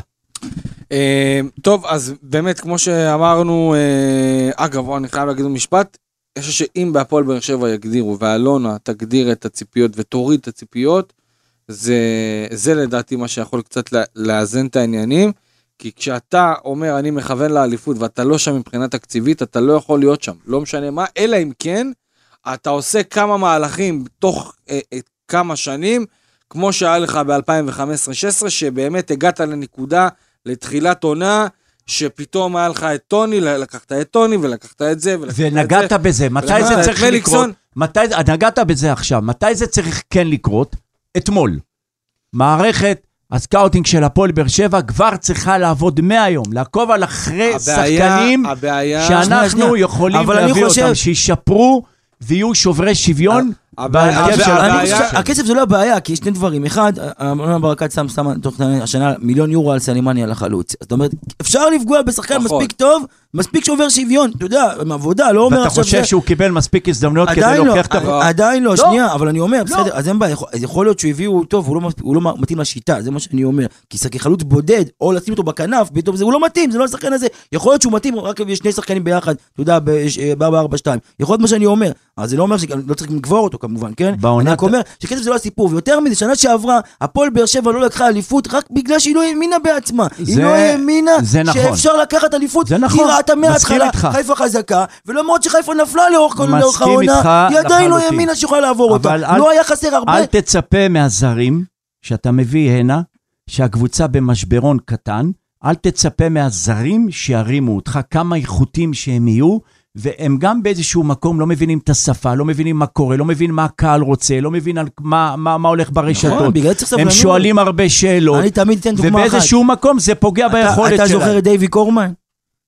אה, טוב, אז באמת, כמו שאמרנו, אה, אגב, אני חייב להגיד משפט, אני חושב שאם בהפועל באר שבע יגדירו, ואלונה תגדיר את הציפיות ותוריד את הציפיות, זה, זה לדעתי מה שיכול קצת לאזן את העניינים, כי כשאתה אומר אני מכוון לאליפות ואתה לא שם מבחינה תקציבית, אתה לא יכול להיות שם, לא משנה מה, אלא אם כן, אתה עושה כמה מהלכים תוך אה, אה, כמה שנים, כמו שהיה לך ב-2015-2016, שבאמת הגעת לנקודה, לתחילת עונה, שפתאום היה לך את טוני, לקחת את טוני ולקחת את זה ולקחת את זה. ונגעת בזה, מתי זה צריך. לקרות? מתי, נגעת בזה עכשיו, מתי זה צריך כן לקרות? אתמול. מערכת הסקאוטינג של הפועל באר שבע כבר צריכה לעבוד מהיום, לעקוב על אחרי הבעיה- שחקנים הבעיה... שאנחנו. יכולים להביא חושב- אותם, שישפרו ויהיו שוברי שוויון. חושב שהכסף זה לא הבעיה, כי יש שני דברים. אחד, אלונה ברקת שם שם תוך השנה מיליון יורו על סלימני על החלוץ. זאת אומרת, אפשר לפגוע בשחקן. מספיק טוב מספיק שעובר שוויון, אתה יודע, עם עבודה, לא אומר ואתה עכשיו... חושב זה- שהוא קיבל מספיק הזדמנויות כדי לא, להוכיח את ה... לא. עדיין לא, לא. שנייה, אבל אני אומר, בסדר, אז אין בעיה, יכול- אז יכול להיות שהביאו אותו והוא לא לא מתאים לשיטה, זה מה שאני אומר. כי חלוץ בודד, או לשים אותו בכנף, פתאום זה, הוא לא מתאים, זה לא השחקן הזה. יכול להיות שהוא מתאים רק אם יש שני שחקנים ביחד, אתה יודע, ב-4-4-2. יכול להיות מה שאני אומר, אבל זה לא אומר שלא צריך לקבור אותו כמובן, כן? בעונת- אני רק אומר שכסף זה לא הסיפור, ויותר מזה, שנה שעברה, הפועל באר שבע לא לקחה אליפות רק בגלל שהיא לא האמינה בעצמה. היא לא האמינה זה נכון. שאפשר לקחת אליפות. זה נכון, מסכים מההתחלה. חיפה חזקה, ולמרות שחיפה נפלה לאורך כל- לאורך העונה, היא עדיין לא. האמינה שיכולה לעבור אותה. אל- לא היה חסר הרבה. אל תצפה מהזרים שאתה מביא הנה, שהקבוצה במשברון קטן, אל תצפה מהזרים שירימו אותך, כמה איכותים שהם יהיו, והם גם באיזשהו מקום לא מבינים את השפה, לא מבינים מה קורה, לא מבין מה הקהל רוצה, לא מבין על מה, מה, מה הולך ברשתות. נכון, בגלל צריך הם סבלנות. שואלים הרבה שאלות, אני תמיד אתן דוגמה אחת. ובאיזשהו מקום זה פוגע אתה- ביכולת אתה שלהם. זוכר את דייווי קורמן?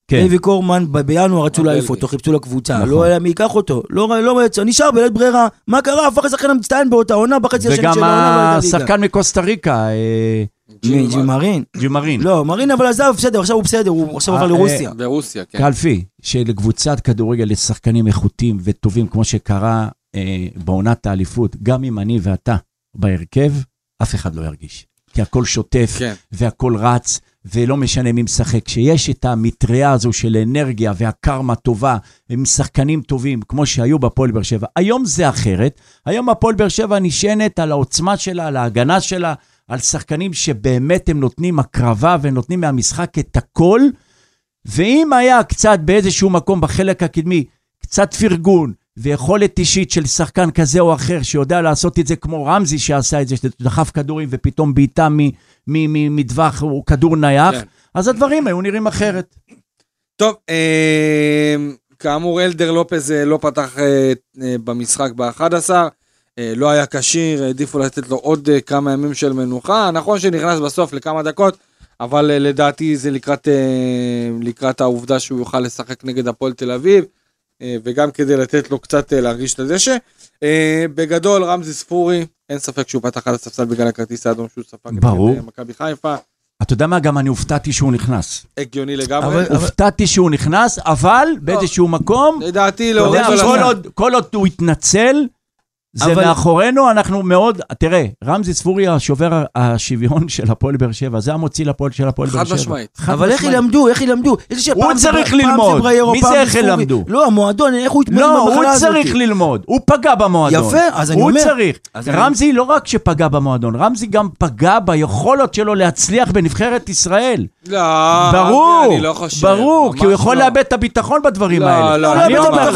כן. דייווי קורמן, ב- בינואר רצו. להעיף אותו, חיפשו לו קבוצה. נכון. לא היה מי ייקח אותו. לא לא רצה, נשאר בלית ברירה. מה קרה? הפך לשחקן המצטיין באותה עונה, בחצי השני וגם של העונה. בליגה. השחקן מקוסטה ריקה, אה, מי, ג'י מרין? ג'ימרין. לא, מרין אבל עזב, בסדר, עכשיו הוא בסדר, הוא עכשיו עבר אה, לרוסיה. ברוסיה, כן. קלפי, שלקבוצת כדורגל יש שחקנים איכותיים וטובים, כמו שקרה אה, בעונת האליפות, גם אם אני ואתה בהרכב, אף אחד לא ירגיש. כי הכל שוטף, כן. והכל רץ, ולא משנה מי משחק. כשיש את המטריה הזו של אנרגיה והקרמה טובה, עם שחקנים טובים, כמו שהיו בפועל באר שבע, היום זה אחרת. היום הפועל באר שבע נשענת על העוצמה שלה, על ההגנה שלה, על שחקנים שבאמת הם נותנים הקרבה ונותנים מהמשחק את הכל. ואם היה קצת באיזשהו מקום בחלק הקדמי, קצת פרגון ויכולת אישית של שחקן כזה או אחר שיודע לעשות את זה כמו רמזי שעשה את זה, שדחף כדורים ופתאום בעיטה מטווח או כדור נייח, כן. אז הדברים היו נראים אחרת. טוב, אה, כאמור אלדר לופז אה, לא פתח אה, אה, במשחק ב-11, אה, לא היה כשיר, העדיפו לתת לו עוד אה, כמה ימים של מנוחה, נכון שנכנס בסוף לכמה דקות, אבל אה, לדעתי זה לקראת, אה, לקראת העובדה שהוא יוכל לשחק נגד הפועל תל אביב, וגם כדי לתת לו קצת אה, להרגיש את הדשא. אה, בגדול רמזי ספורי, אין ספק שהוא פתח על הספסל בגלל הכרטיס האדום שהוא ספג ברור. אה, מכבי חיפה, אתה יודע מה? גם אני הופתעתי שהוא נכנס. הגיוני לגמרי. הופתעתי שהוא נכנס, אבל באיזשהו מקום, לדעתי לא, לא כל עוד הוא התנצל, זה אבל- מאחורינו, אנחנו מאוד, תראה, רמזי ספורי השובר השוויון של הפועל באר שבע, זה המוציא לפועל של הפועל באר שבע. משמעית. חד אבל איך משמעית. ילמדו, איך ילמדו? הוא צריך ללמוד. מי זה איך. ילמדו? לא, המועדון, איך הוא התמודד לא, הוא במחלה הזאת? צריך ללמוד, הוא פגע במועדון. יפה, אז אני הוא אומר- צריך. אז אני- רמזי לא רק שפגע במועדון, רמזי גם פגע ביכולת שלו להצליח בנבחרת ישראל. לא, ברור, אני לא חושב. ברור, כי הוא יכול לא. לאבד את הביטחון בדברים לא, האלה. לא, לא, אני לא, אומר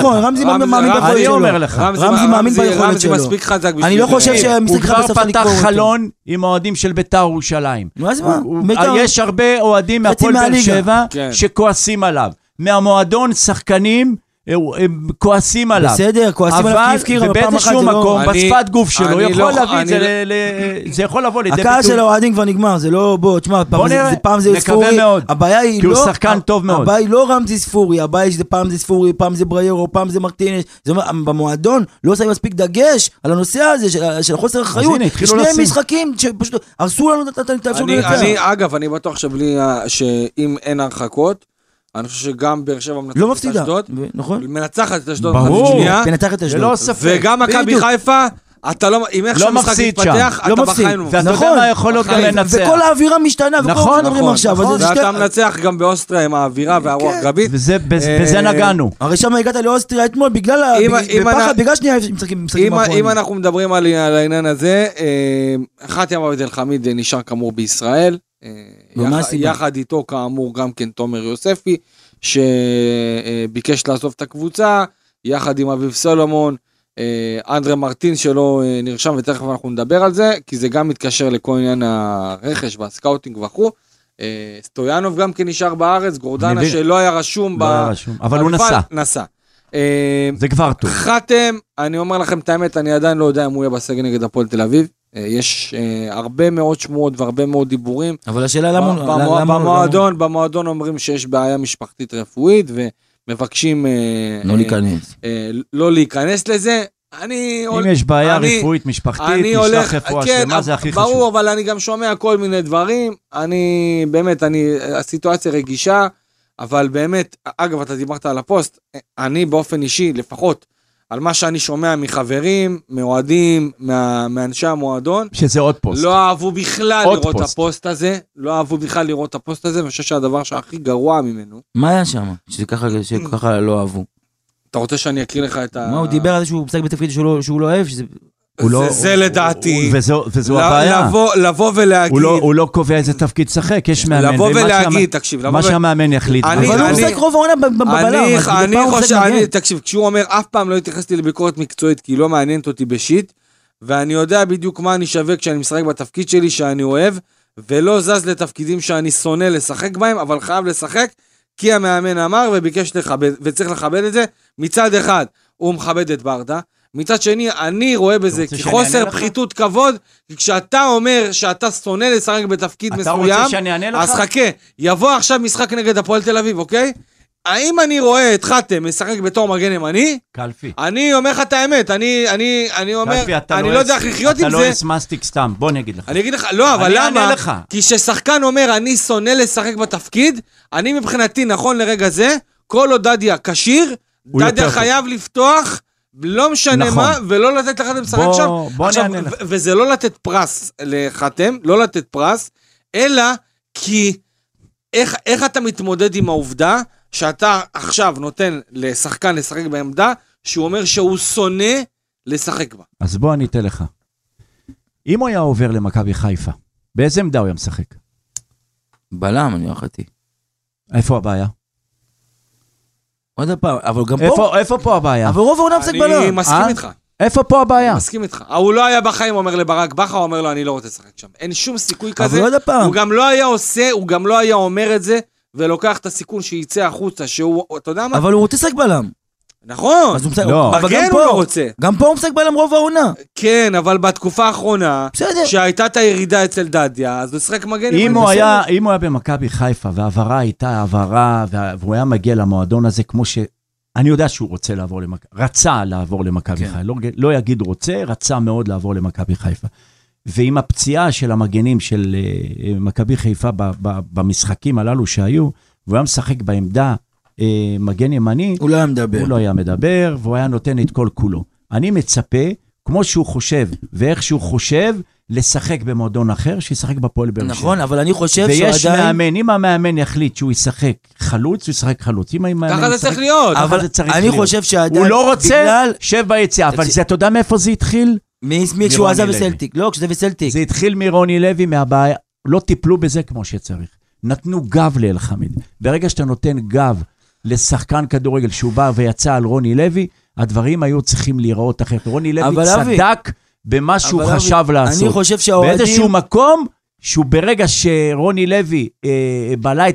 לך. רמזי מאמין ביכולת אני שלו. אומר לך. רמזי רמזי מאמין ביכולת רמזי שלו. מספיק חזק בשביל... אני לא חושב ש- הוא משחק כבר בסוף פתח לקבור אותו. חלון עם האוהדים של ביתר ירושלים. נו, אז הוא- מה? הוא- בית"ר- יש הרבה אוהדים מהפועל באר. שבע כן. שכועסים עליו. מהמועדון שחקנים אה, הם כועסים עליו. בסדר, כועסים עליו כי אבל הפקיר, אבל פעם אחת ובאיזשהו זה לא... מקום, אני- בשפת גוף שלו, הוא אני יכול לא- להביא את זה, אני- ל- ל- זה יכול לבוא לידי הקהל של ביטוי. האוהדים כבר נגמר, זה לא, בוא, תשמע, פעם זה- נראה, זה- פעם זה נקווה ספורי, מאוד, הבעיה היא כי הוא לא, שחקן טוב מאוד. הבעיה היא לא רמזי ספורי, הבעיה היא שזה פעם זה ספורי, פעם זה בריירו, פעם זה מרטינש, זה אומר, במועדון לא שמים מספיק דגש על הנושא הזה של- של החוסר אחריות, הנה, התחילו שני לשים. משחקים שפשוט הרסו לנו את- האפשרות אני, לנצח. אגב, אני בטוח שבלי, ה- שאם אין הרחקות, אני חושב שגם באר שבע מנצחת לא את מפסידה, אשדוד, ו- נכון? מנצחת את אשדוד ברור. תנצח את אשדוד. ללא ספק. וגם מכבי. חיפה, אתה לא, אם איך לא שהמשחק. לא אתה מפסיד. בחיים לא ואתה מפסיד. יודע נכון. מה יכול להיות גם בחיים. לנצח. וכל האווירה משתנה, וכל נכון, מדברים נכון, עכשיו, נכון. ואתה מנצח גם באוסטריה עם האווירה והרוח כן. גבית. וזה- בזה אה, בזה נגענו. הרי שם הגעת לאוסטריה אתמול בגלל, ה- אם- בג- אם בפחד, אני- בגלל שנייה משחקים משחקים אם, האחרונים. אם אנחנו מדברים על, על העניין הזה, אה, חאתם עבד אל חמיד נשאר כאמור בישראל. אה, יח? יחד איתו כאמור גם כן תומר יוספי, שביקש לעזוב את הקבוצה, יחד עם אביב סולומון, אה, אנדרה מרטין שלא אה, נרשם, ותכף אנחנו נדבר על זה, כי זה גם מתקשר לכל עניין הרכש והסקאוטינג וכו'. סטויאנוב גם כן נשאר בארץ, גורדנה מבין. שלא היה רשום לא ב... היה רשום, אבל הוא נסע. נסע. זה כבר טוב. חתם, אני אומר לכם את האמת, אני עדיין לא יודע אם הוא יהיה בסגל נגד הפועל תל אביב. אה, יש אה, הרבה מאוד שמועות והרבה מאוד דיבורים. אבל השאלה למה... הוא- במו- למה- למה- במועדון, במועדון אומרים שיש בעיה משפחתית רפואית ומבקשים אה, לא אה, להיכנס. אה, לא להיכנס לזה. אני... אם יש בעיה אני- רפואית משפחתית, אני הולך, תשלח רפואה כן, שלמה, זה הכי ברור, חשוב. אבל אני גם שומע כל מיני דברים. אני, באמת, אני, הסיטואציה רגישה. אבל באמת, אגב, אתה דיברת על הפוסט, אני באופן אישי, לפחות, על מה שאני שומע מחברים, מאוהדים, מה, מאנשי המועדון, שזה עוד פוסט. לא אהבו בכלל לראות את פוסט. הפוסט הזה, לא אהבו בכלל לראות את הפוסט הזה, ואני חושב שהדבר שהכי גרוע ממנו, מה היה שם? שככה שככה לא אהבו. אתה רוצה שאני אקריא לך את ה... מה, הוא דיבר על זה שהוא משחק בתפקיד שהוא לא- שהוא לא אוהב, שזה... הוא לא- זה, זה לדעתי, הוא- וזו, וזו ל- הבעיה. לבוא, לבוא ולהגיד, הוא לא, הוא לא קובע איזה תפקיד לשחק, יש מאמן. לבוא ולהגיד, שהמ- תקשיב, לבוא מה ו- שהמאמן יחליט. אני- אבל הוא אני- משחק רוב העונה בבלם, אני, אני הוא חושב, אני. תקשיב, כשהוא אומר, אף פעם לא התייחסתי לביקורת מקצועית, כי היא לא מעניינת אותי בשיט, ואני יודע בדיוק מה אני שווה כשאני משחק בתפקיד שלי שאני אוהב, ולא זז לתפקידים שאני שונא לשחק בהם, אבל חייב לשחק, כי המאמן אמר וביקש לכבד, וצריך לכבד את זה. מצד אחד, הוא מכבד את ברדה, מצד שני, אני רואה בזה כחוסר? פחיתות כבוד, כי כשאתה אומר שאתה שונא לשחק בתפקיד אתה מסוים, רוצה שאני אענה לך? אז חכה, יבוא עכשיו משחק נגד הפועל תל אביב, אוקיי? האם אני רואה את חתם משחק בתור מגן ימני? קלפי. אני אומר לך את האמת, אני, אני, אני אומר, קלפי, אתה אני לא לא יודע איך לחיות עם אתה זה. לא אס מסטיק סתם, בוא אני אגיד לך. אני אגיד לך, לא, אבל אני למה? אענה לך. כי כששחקן אומר, אני שונא לשחק בתפקיד, אני מבחינתי, נכון לרגע זה, כל עוד דדיה כשיר, דדיה. חייב לפתוח, לא משנה נכון. מה, ולא לתת לחתם לשחק שם. בוא עכשיו, אני אענה לך. וזה לא לתת פרס לחתם, לא לתת פרס, אלא כי איך, איך אתה מתמודד עם העובדה שאתה עכשיו נותן לשחקן לשחק בעמדה שהוא אומר שהוא שונא לשחק בה. אז בוא אני אתן לך. אם הוא היה עובר למכבי חיפה, באיזה עמדה הוא היה משחק? בלם, אני הערכתי. איפה הבעיה? עוד פעם, אבל גם פה... איפה, איפה פה הבעיה? אבל רוב העונה משחק אני בלם. מסכים אה? איתך, איפה פה הבעיה? מסכים איתך. הוא לא היה בחיים אומר לברק בכר, הוא אומר לו, אני לא רוצה לשחק שם. אין שום סיכוי אבל כזה. עוד פעם, הוא גם לא היה עושה, הוא גם לא היה אומר את זה, ולוקח את הסיכון שיצא החוצה, שהוא, אתה יודע מה? אבל הוא רוצה לשחק בלם. נכון, אז הוא משחק... לא. אבל מגן גם הוא לא פה, רוצה. גם פה הוא משחק בלם רוב העונה. כן, אבל בתקופה האחרונה, בסדר. שהייתה את הירידה אצל דדיה, אז הוא שיחק מגן אם הוא. היה, אם הוא היה במכבי חיפה והעברה הייתה העברה וה- והוא היה מגיע למועדון הזה כמו ש... אני יודע שהוא רוצה לעבור למכבי, רצה לעבור למכבי כן. חיפה, לא, לא יגיד רוצה, רצה מאוד לעבור למכבי חיפה. ועם הפציעה של המגנים של אה, מכבי חיפה ב, ב, במשחקים הללו שהיו, והוא היה משחק בעמדה אה, מגן ימני, הוא לא היה מדבר. הוא לא היה מדבר, והוא היה נותן את כל כולו. אני מצפה, כמו שהוא חושב, ואיך שהוא חושב, לשחק במועדון אחר, שישחק בפועל באר שבע. נכון, אבל אני חושב ויש שעדיין... מאמן, אם המאמן יחליט שהוא ישחק חלוץ, הוא ישחק חלוץ. אם המאמן ככה זה צריך להיות. אבל זה צריך אני להיות. חושב שעדיין... הוא לא רוצה, בגלל... שב ביציאה. אבל. זה, אתה יודע מאיפה זה התחיל? מי כשהוא מרוני עזב. בסלטיק. לא, כשזה בסלטיק. זה התחיל מרוני לוי, מהבעיה. לא טיפלו בזה כמו שצריך. נתנו גב לאלחמיד. ברגע שאתה נותן גב לשחקן כדורגל שהוא בא ויצא על רוני לוי, הדברים היו צריכים להיראות אחרת. רוני לוי אבל אבי- צדק במה שהוא אבי, חשב לעשות. אני חושב שהאוהדים... באיזשהו מקום, שהוא ברגע שרוני לוי אה, בלע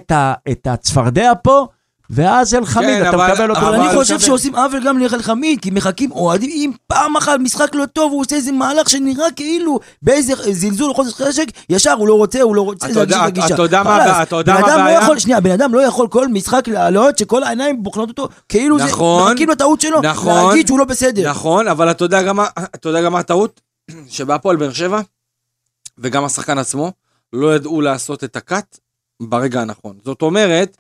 את הצפרדע פה, ואז אלחמיד, כן, אתה אבל- מקבל אותו. אבל אני חושב מקבל. שעושים עוול גם לחמיד, כי מחכים אוהדים, אם פעם אחת משחק לא טוב, הוא עושה איזה מהלך שנראה כאילו באיזה זלזול או חוסר חשק, ישר הוא לא רוצה, הוא לא רוצה, אתה זה הגישה, אתה הגישה. יודע מה הבעיה- אתה יודע מה לא הבעיה? שנייה, בן אדם לא יכול כל משחק לעלות שכל העיניים בוחנות אותו, כאילו זה, נכון, מחכים לטעות שלו, נכון, להגיד שהוא לא בסדר. נכון, אבל אתה יודע גם אתה יודע גם מה הטעות? שבהפועל באר שבע, וגם השחקן עצמו, לא ידעו לעשות את הקאט ברגע הנכון. זאת אומרת,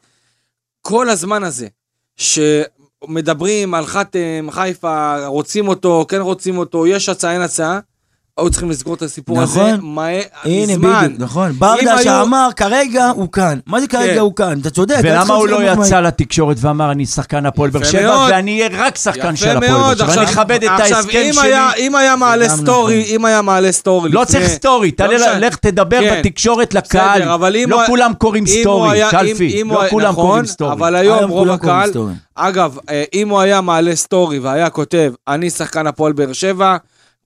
כל הזמן הזה, שמדברים על חתם, חיפה, רוצים אותו, כן רוצים אותו, יש הצעה, אין הצעה, היו צריכים לסגור את הסיפור הזה נכון. מהר, הנה, מזמן. בדיוק, נכון. ברדה היו- שאמר, כרגע הוא כאן. מה זה כרגע כן. הוא כאן? אתה צודק. ולמה הוא לא יצא לתקשורת ואמר, אני שחקן הפועל באר שבע. ואני אהיה רק שחקן של הפועל באר שבע, עכשיו, ואני אכבד את עכשיו, ההסכם אם שלי. היה, אם היה מעלה גם סטורי, נכון. אם היה מעלה סטורי לא לפני- צריך סטורי, תעלה, משנה. לך תדבר כן. בתקשורת לקהל. בסדר, אבל אם לא כולם קוראים סטורי, קלפי. לא כולם נכון, קוראים סטורי. אבל היום רוב הקהל. אגב, אה, אם הוא היה מעלה סטורי והיה כותב, אני שחקן הפועל באר שבע,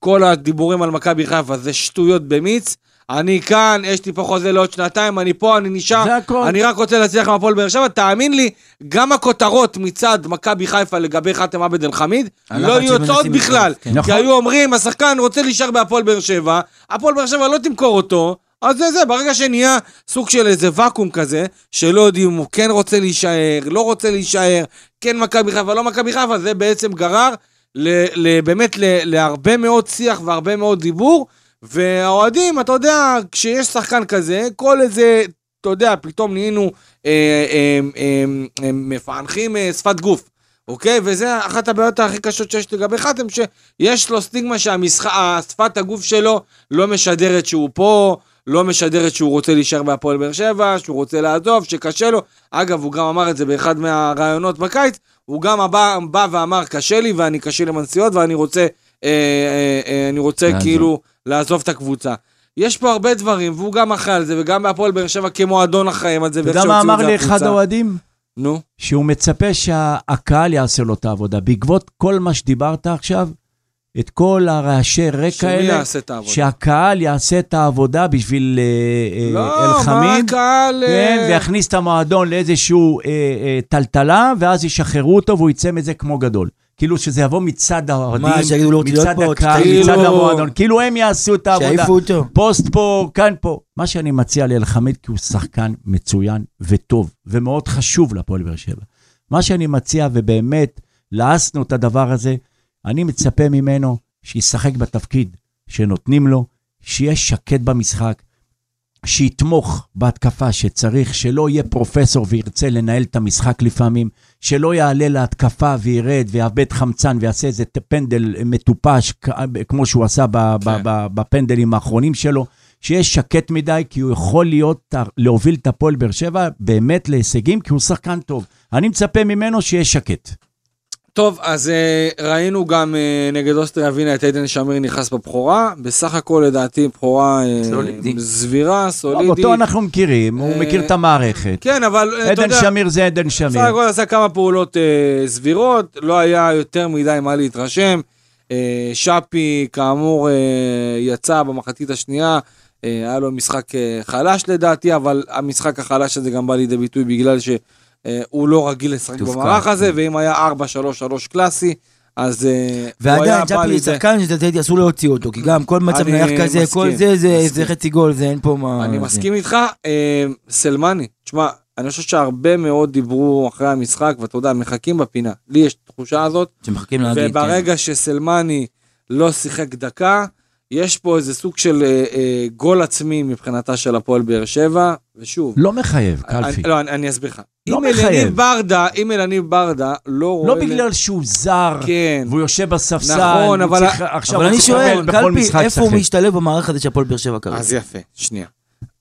כל הדיבורים על מכבי חיפה זה שטויות במיץ, אני כאן, יש לי פה חוזה לעוד שנתיים, אני פה, אני נשאר. אני רק רוצה להצליח עם הפועל באר שבע, תאמין לי, גם הכותרות מצד מכבי חיפה לגבי חאתם עבד אל חמיד, לא יהיו יוצאות בכלל. כן. כי נכון. היו אומרים, השחקן רוצה להישאר בהפועל באר שבע, הפועל באר שבע לא תמכור אותו, אז זה זה, ברגע שנהיה סוג של איזה ואקום כזה, שלא יודעים אם הוא כן רוצה להישאר, לא רוצה להישאר, כן מכבי חיפה, לא מכבי חיפה, זה בעצם גרר באמת להרבה מאוד שיח והרבה מאוד דיבור, והאוהדים, אתה יודע, כשיש שחקן כזה, כל איזה אתה יודע, פתאום נהיינו אה, אה, אה, אה, מפענחים אה, שפת גוף. אוקיי? וזה אחת הבעיות הכי קשות שיש לגבי חתם, שיש לו סטיגמה שהשפת הגוף שלו לא משדרת שהוא פה, לא משדרת שהוא רוצה להישאר בהפועל באר שבע, שהוא רוצה לעזוב, שקשה לו. אגב, הוא גם אמר את זה באחד מהראיונות בקיץ, הוא גם בא, בא ואמר, קשה לי ואני קשה עם הנסיעות ואני רוצה, אה, אה, אה, אני רוצה לעזוב. כאילו לעזוב את הקבוצה. יש פה הרבה דברים, והוא גם אחראי על זה, וגם בהפועל באר שבע כמועדון אחראים על זה. אתה יודע מה אמר לי. אחד האוהדים? נו, שהוא מצפה שהקהל יעשה לו את העבודה. בעקבות כל מה שדיברת עכשיו, את כל הרעשי רקע האלה, יעשה את העבודה? שהקהל יעשה את העבודה בשביל אה, אה, לא, מה אלחמיד, הקהל... כן, אה, ויכניס את המועדון לאיזשהו אה, אה, טלטלה, ואז ישחררו אותו והוא יצא מזה כמו גדול. כאילו שזה יבוא מצד האוהדים, מה, שיגידו לו, "תהיה מצד הקהל, כאילו- מצד המועדון, כאילו הם יעשו את העבודה. שיעיפו אותו. פוסט פה, כאן פה. מה שאני מציע לאלחמיד, כי הוא שחקן מצוין וטוב, ומאוד חשוב להפועל באר שבע. מה שאני מציע, ובאמת, לעסנו את הדבר הזה, אני מצפה ממנו שישחק בתפקיד שנותנים לו, שיהיה שקט במשחק, שיתמוך בהתקפה שצריך, שלא יהיה פרופסור וירצה לנהל את המשחק לפעמים, שלא יעלה להתקפה וירד ויאבד חמצן ויעשה איזה פנדל מטופש כמו שהוא עשה כן. בפנדלים האחרונים שלו, שיהיה שקט מדי, כי הוא יכול להיות, להוביל את הפועל באר שבע באמת להישגים, כי הוא שחקן טוב. אני מצפה ממנו שיהיה שקט. טוב, אז אה, ראינו גם אה, נגד אוסטריה ווינה את עדן שמיר נכנס בבכורה. בסך הכל לדעתי בכורה אה. סבירה, סולידית. אותו אנחנו מכירים, הוא מכיר את המערכת. כן, אבל אתה עדן יודע, שמיר זה עדן בסך שמיר. הכל עשה כמה פעולות סבירות, לא היה יותר מדי מה להתרשם. שפי, כאמור, יצא במחצית השנייה, היה לו משחק חלש לדעתי, אבל המשחק החלש הזה גם בא לידי ביטוי בגלל שהוא לא רגיל לשחק במערך הזה, כן. ואם היה 4-3-3 קלאסי, אז אה, הוא היה ועדיין, בא צ'אפי לידי... שחקן שלדעתי אסור להוציא אותו, כי גם כל מצב נייח כזה, כל זה, זה חצי גול, זה אין פה מה... אני. מסכים איתך. אה, סלמני, תשמע, אני חושב שהרבה מאוד דיברו אחרי המשחק, ואתה יודע, מחכים בפינה. לי יש תחושה הזאת, שמחכים להגיד, כן. וברגע שסלמני לא שיחק דקה, יש פה איזה סוג של אה, אה, גול עצמי מבחינתה של הפועל באר שבע, ושוב, לא מחייב, קלפי. אני, לא, אני, אני אסביר לך. לא אם מחייב. אלניב ברדה, אם אלניב ברדה לא רואה... לא בגלל שהוא זר, כן. והוא יושב בספסל, נכון, אבל- צריך- עכשיו אבל אני שואל, קלפי, איפה הוא. משתלב במערך הזה של הפועל באר שבע כרגע? אז יפה, שנייה.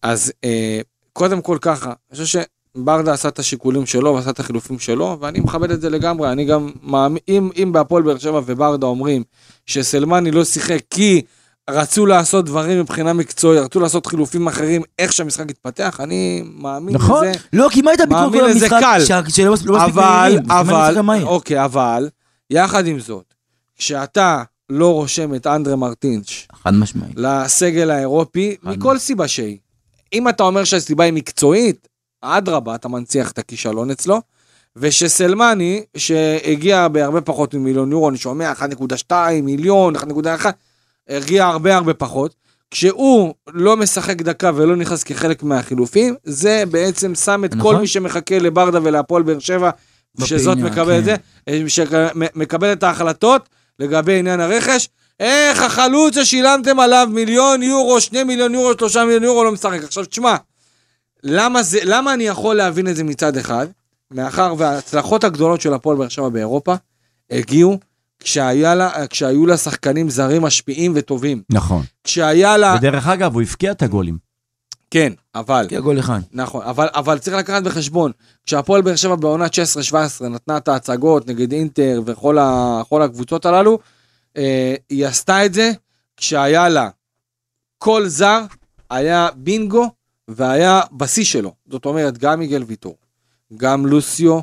אז אה, קודם כל ככה, אני חושב שברדה עשה את השיקולים שלו ועשה את החילופים שלו, ואני מכבד את זה לגמרי. אני גם מאמין, אם, אם בהפועל באר שבע וברדה אומרים שסלמני לא שיחק כי רצו לעשות דברים מבחינה מקצועית, רצו לעשות חילופים אחרים, איך שהמשחק התפתח, אני מאמין נכון. לזה. לא, כי מה הייתה ביקורת מאמין כל לזה המשחק? קל. שה- שלא מס- לא מספיק אבל, מהירים, אבל, מהיר. אוקיי, אבל, יחד עם זאת, כשאתה לא רושם את אנדרה מרטינש חד משמעית. לסגל האירופי, מכל סיבה שהיא. אם אתה אומר שהסיבה היא מקצועית, אדרבה, אתה מנציח את הכישלון אצלו. ושסלמני, שהגיע בהרבה פחות ממיליון יורו, אני שומע 1.2 מיליון, 1.1, הגיע הרבה הרבה פחות. כשהוא לא משחק דקה ולא נכנס כחלק מהחילופים, זה בעצם שם את כל נכון. מי שמחכה לברדה ולהפועל באר שבע, שזאת בפינה, מקבל את כן. זה, שמקבל את ההחלטות לגבי עניין הרכש. איך החלוץ ששילמתם עליו מיליון יורו, שני מיליון יורו, שלושה מיליון יורו לא משחק. עכשיו תשמע, למה, זה, למה אני יכול להבין את זה מצד אחד? מאחר וההצלחות הגדולות של הפועל באר שבע באירופה הגיעו כשהיה לה, כשהיו לה שחקנים זרים משפיעים וטובים. נכון. כשהיה לה... ודרך אגב, הוא הבקיע את הגולים. כן, אבל... כי הגול אחד. נכון, אבל, אבל צריך לקחת בחשבון, כשהפועל באר שבע בעונה 19-17 נתנה את ההצגות נגד אינטר וכל ה, הקבוצות הללו, אה, היא עשתה את זה כשהיה לה כל זר היה בינגו והיה בשיא שלו. זאת אומרת, גם מיגל ויטור, גם לוסיו,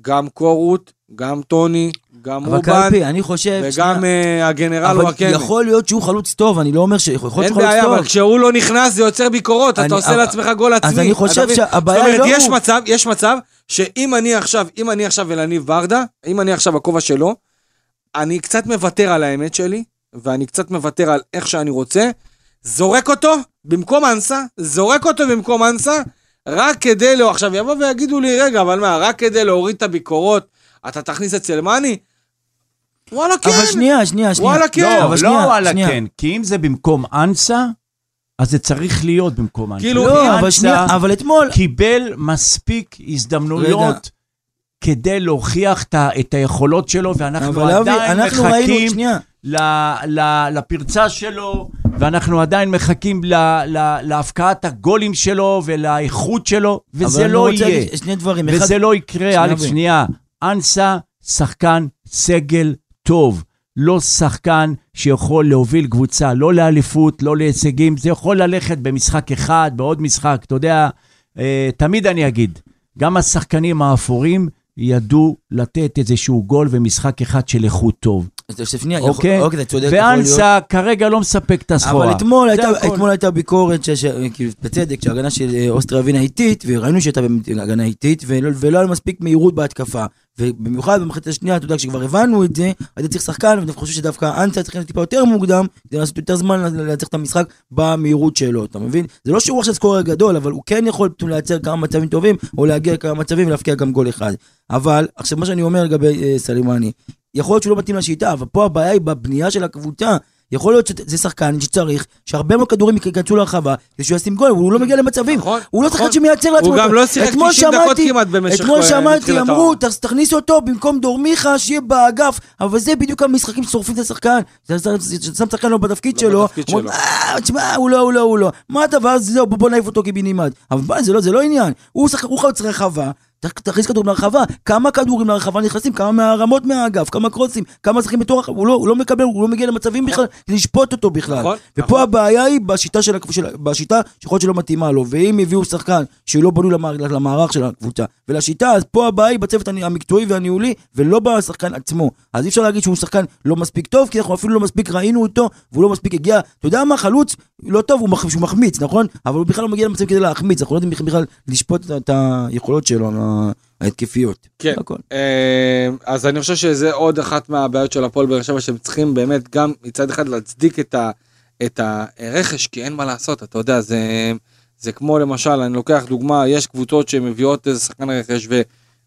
גם קורות, גם טוני, גם אבל אובן, קלפי, אני חושב... וגם שנייה, אה, הגנרל אבל וואקמה. יכול להיות שהוא חלוץ טוב, אני לא אומר ש... יכול להיות אין שהוא חלוץ בעיה, טוב. אבל כשהוא לא נכנס זה יוצר ביקורות, אני- אתה עושה אבל- לעצמך גול עצמי. אז אני חושב? שהבעיה זאת היא אומרת, לא יש הוא. מצב, יש מצב, שאם אני עכשיו, אם אני עכשיו אלניב ברדה, אם אני עכשיו הכובע שלו, אני קצת מוותר על האמת שלי, ואני קצת מוותר על איך שאני רוצה, זורק אותו במקום אנסה, זורק אותו במקום אנסה, רק כדי לא... עכשיו יבוא ויגידו לי, רגע, אבל מה, רק כדי להוריד את הביקורות, אתה תכניס את סלמני? וואלה, כן. אבל שנייה, שנייה, שנייה. וואלה, כן. לא, אבל לא שנייה, וואלה שנייה. כן, כי אם זה במקום אנסה, אז זה צריך להיות במקום אנסה. כאילו, לא, אבל אנסה שנייה, אבל אתמול... קיבל מספיק הזדמנויות כדי להוכיח את היכולות שלו, ואנחנו אבל אבי, עדיין אנחנו ראינו, מחכים שנייה, ל- ל- לפרצה שלו, ואנחנו עדיין מחכים ל- ל- להפקעת הגולים שלו ולאיכות שלו, אבל וזה אני לא רוצה יהיה. להגיד שני דברים. אחד, וזה לא יקרה, אלכס. שנייה. אנסה, שחקן סגל טוב. לא שחקן שיכול להוביל קבוצה, לא לאליפות, לא להישגים, זה יכול ללכת במשחק אחד, בעוד משחק, אתה יודע, אה, תמיד אני אגיד, גם השחקנים האפורים ידעו לתת איזשהו גול ומשחק אחד של איכות טוב, שנייה, אוקיי? אוקיי, אתה צודק, יכול להיות. ואנסה כרגע לא מספק את הסחורה. אבל אתמול הייתה. אתמול הייתה ביקורת, ש- ש- כאילו, בצדק, שההגנה של אה, אוסטריה ווינה איטית, וראינו שהייתה באמת הגנה איטית, ולא, ולא היה מספיק מהירות בהתקפה. ובמיוחד במחצית השנייה, אתה יודע, כשכבר הבנו את זה, היית צריך שחקן, ואני חושב שדווקא אנסה צריך להיות טיפה יותר מוקדם, כדי לעשות יותר זמן לייצר את המשחק במהירות שלו, אתה מבין? זה לא שהוא עכשיו סקורר גדול, אבל הוא כן יכול פתאום לייצר כמה מצבים טובים, או להגיע לכמה מצבים ולהפקיע גם גול אחד. אבל, עכשיו מה שאני אומר לגבי אה, סלימני, יכול להיות שהוא לא מתאים לשיטה, אבל פה הבעיה היא בבנייה של הקבוצה. יכול להיות שזה שחקן שצריך שהרבה מאוד כדורים ייכנסו לרחבה כדי שהוא ישים גול, הוא לא מגיע למצבים. נכון, הוא לא נכון. שחקן שמייצר לעצמו. הוא גם. לא שיחק אתמול 90 דקות כמעט במשך, אתמול אה, שמעתי, אמרו, העונה. "ת- תכניס אותו במקום דור מיכה, שיהיה באגף, אבל זה בדיוק המשחקים ששורפים את השחקן. שם- שחקן לא בתפקיד לא שלו, אומרים. "אה, תשמע, הוא לא, הוא לא, הוא לא. מה ואז זהו, בוא נעיף אותו קיבינימט. אבל זה לא- זה לא עניין. הוא חלוץ רחבה. תכניס כדורים לרחבה, כמה כדורים לרחבה נכנסים, כמה מהרמות מהאגף, כמה קרוסים, כמה שחקים בתור הרחבה, הוא לא, הוא לא מקבל, הוא לא מגיע למצבים בכלל, לשפוט אותו בכלל. נכון, ופה נכון. הבעיה היא בשיטה של, של, בשיטה שיכול להיות שלא מתאימה לו, ואם הביאו שחקן שהוא לא בנוי למערכ, למערך של הקבוצה ולשיטה, אז פה הבעיה היא בצוות המקצועי והניהולי, ולא בשחקן עצמו. אז אי אפשר להגיד שהוא שחקן לא מספיק טוב, כי אנחנו אפילו לא מספיק ראינו אותו, והוא לא מספיק הגיע, אתה יודע מה, חלוץ לא טוב, הוא, מחמיץ, נכון? אבל הוא בכלל לא מגיע למצבים כדי להחמיץ, אנחנו לא יודעים בכלל לשפוט את, את היכולות שלו, ההתקפיות. כן. הכל. אה, אז אני חושב שזה עוד אחת מהבעיות של הפועל באר שבע שהם צריכים באמת גם מצד אחד להצדיק את, ה, את הרכש כי אין מה לעשות אתה יודע זה זה כמו למשל אני לוקח דוגמה יש קבוצות שמביאות איזה שחקן רכש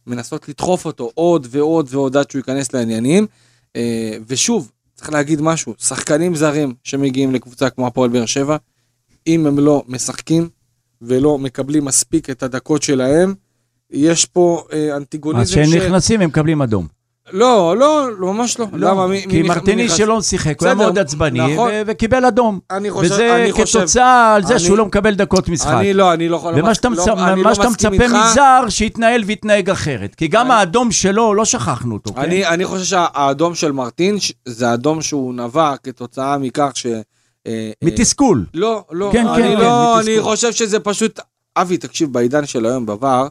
ומנסות לדחוף אותו עוד ועוד ועוד עד שהוא ייכנס לעניינים אה, ושוב צריך להגיד משהו שחקנים זרים שמגיעים לקבוצה כמו הפועל באר שבע אם הם לא משחקים ולא מקבלים מספיק את הדקות שלהם יש פה אה, אז אנטיגוניזם כשהם של- נכנסים הם מקבלים אדום. לא, לא, לא, ממש לא. לא, למה? מי- כי מי- מרטיני? שלא שיחק, הוא היה בסדר, מאוד עצבני, נכון. ו- וקיבל אדום. אני חושב, וזה אני חושב, כתוצאה על זה אני- שהוא לא מקבל דקות משחק. אני לא, אני לא יכול... ומה שאתה לא, מצ- אני לא שאתה מצפה איתך. מזר, שיתנהל ויתנהג אחרת. כי גם אני- האדום שלו, לא שכחנו אותו, כן? אני, אני חושב שהאדום של מרטין, ש- זה אדום שהוא נבע כתוצאה מכך ש... אה, אה, מתסכול. לא, לא, כן, אני כן, לא, כן, אני מתסכול. חושב שזה פשוט... אבי, תקשיב, בעידן של היום בVAR,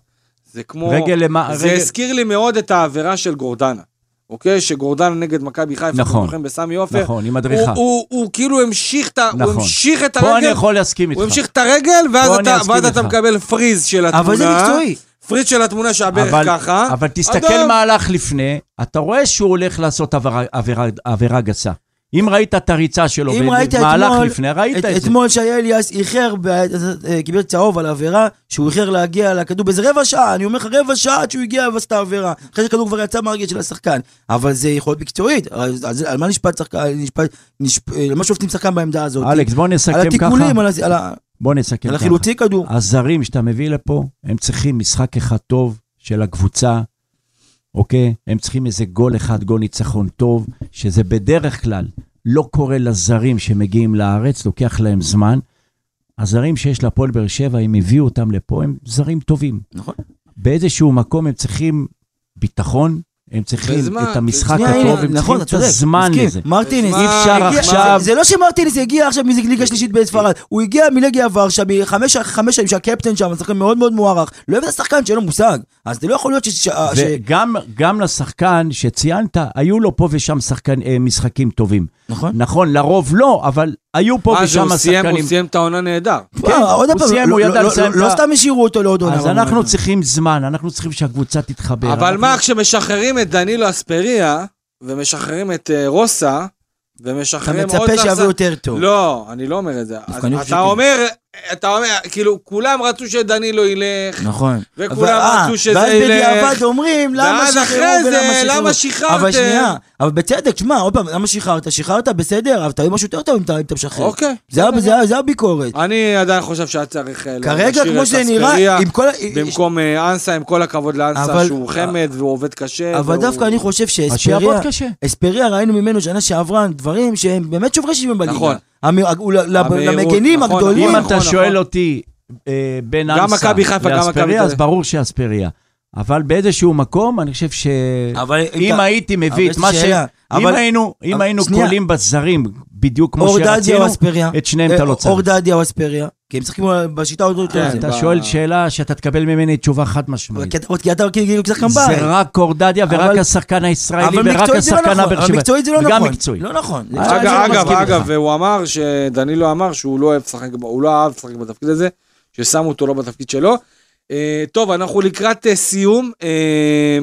זה כמו... רגל למה... זה רגל- הזכיר לי מאוד את העבירה של גורדנה. אוקיי? שגורדנה נגד מכבי חיפה, נכון. זוכרים בסמי עופר. נכון, עם הוא, מדריכה. הוא, הוא כאילו המשיך את ה... הוא נכון. המשיך את פה אני הרגל, יכול להסכים איתך. הוא המשיך את הרגל, ואז, אתה, ואז אתה. מקבל פריז של התמונה. אבל זה מקצועי. פריז של התמונה שהברך אבל- ככה. אבל תסתכל אדום. מה הלך לפני, אתה רואה שהוא הולך לעשות עבירה- עבירה- עבירה גסה. אם ראית את הריצה שלו במהלך לפני, ראית את, את זה. אתמול שהיה אליאס איחר, ב- אה, קיבל צהוב על עבירה, שהוא איחר להגיע לכדור באיזה רבע שעה, אני אומר לך רבע שעה עד שהוא הגיע ועשה את העבירה, אחרי שהכדור כבר יצא מהרגל של השחקן. אבל זה יכול להיות מקצועית, על, על, על מה נשפט שחקן, נשפט, נשפ, אה, על מה שופטים שחקן בעמדה הזאת? אלכס, בוא על נסכם ככה. התיקולים, על, ה- על, ה- בוא נסכם על ככה. החילוצי כדור. הזרים שאתה מביא לפה, הם צריכים משחק אחד טוב של הקבוצה, אוקיי? הם צריכים איזה גול אחד, גול ניצחון טוב, שזה בדרך כלל לא קורה לזרים שמגיעים לארץ, לוקח להם זמן. הזרים שיש להפועל באר שבע, אם הביאו אותם לפה, הם זרים טובים. נכון. באיזשהו מקום הם צריכים ביטחון, הם צריכים וזמן, את המשחק. שנייה, הטוב, הם נכון, צריכים את הזמן מסכים. לזה. מרטינס, אי אפשר הגיע- עכשיו... זה לא שמרטינס הגיע עכשיו מאיזה ליגה שלישית בספרד, הוא הגיע מלגיה ורשה מחמש חמש שנים שהקפטן שם, שחקן מאוד מאוד מוערך, לא אוהב את השחקן שאין לו מושג, אז זה לא יכול להיות ש... ש- ש- וגם גם לשחקן שציינת, היו לו פה ושם שחקן, אה, משחקים טובים. נכון? נכון, לרוב לא, אבל היו פה ושם הוא סיים- שחקנים. הוא סיים את העונה נהדר. וואו, עוד הוא פעם, סיים, לא- הוא לא- ידע לא- לסיים לא את ה- סתם השאירו אותו לעוד עונה. אז אנחנו צריכים זמן, אנחנו צריכים שהקבוצה תתחבר. אבל מה, כשמשחררים את דנילו אספריה, ומשחררים את אה, רוסה, אתה ומשחררים עוד... מצפה שחקן- שיבוא יותר טוב. לא, אני לא אומר את זה. אתה. אומר, אתה אומר, כאילו, כולם רצו שדנילו ילך, נכון. וכולם אה, רצו שזה ואז ילך. בדיעבד אומרים, למה ואז שחררו אחרי זה, ולמה שחררו. למה שחררתם? אבל שנייה, אבל בצדק, תשמע, עוד פעם, למה שחררת? שחררת, בסדר, אבל תביא משהו יותר טוב אם אתה אתה משחרר. אוקיי. זה זה ה- זה הביקורת. אני עדיין חושב שהיה צריך אה, כרגע, כמו שזה נראה, עם כל במקום אה, אנסה, עם כל הכבוד לאנסה, אבל- שהוא חמד והוא עובד קשה. אבל והוא- דווקא אני חושב שאספריה, קשה. אספריה ראינו ממנו שנה שעברה דברים שהם באמת שוברי שוויון בליגה. נכון. למגנים נכון, הגדולים. אם נכון, אתה נכון. שואל אותי אה, בין גם אנסה מכבי חיפה, גם מכבי תל לאספריה, אז. ברור שאספריה. אבל באיזשהו מקום, אני חושב אבל אם אתה- הייתי אבל מביא את מה ש... שאלה, אם אבל- היינו, אם אבל- היינו שנייה. קולים בזרים, בדיוק כמו שרצינו? את שניהם אתה לא אה, צריך. אור דדיה או אספריה? כי הם משחקים בשיטה עוד יותר. כן. אתה שואל שאלה שאתה תקבל ממני תשובה חד אבל משמעית. כי אתה- כי אתה כאילו שחקן זה בית. רק אורדדיה ורק אבל- השחקן הישראלי אבל ורק מקצועית לא השחקן נכון. הבאר אבל שבע. מקצועית זה לא נכון. וגם מקצועי. לא נכון. אגב, אני לא אגב, מסכים אגב. והוא אמר, שדנילו אמר שהוא לא אוהב לשחק, הוא לא אהב לשחק בתפקיד הזה, ששמו אותו לא בתפקיד שלו. אה, טוב, אנחנו לקראת אה, סיום. אה,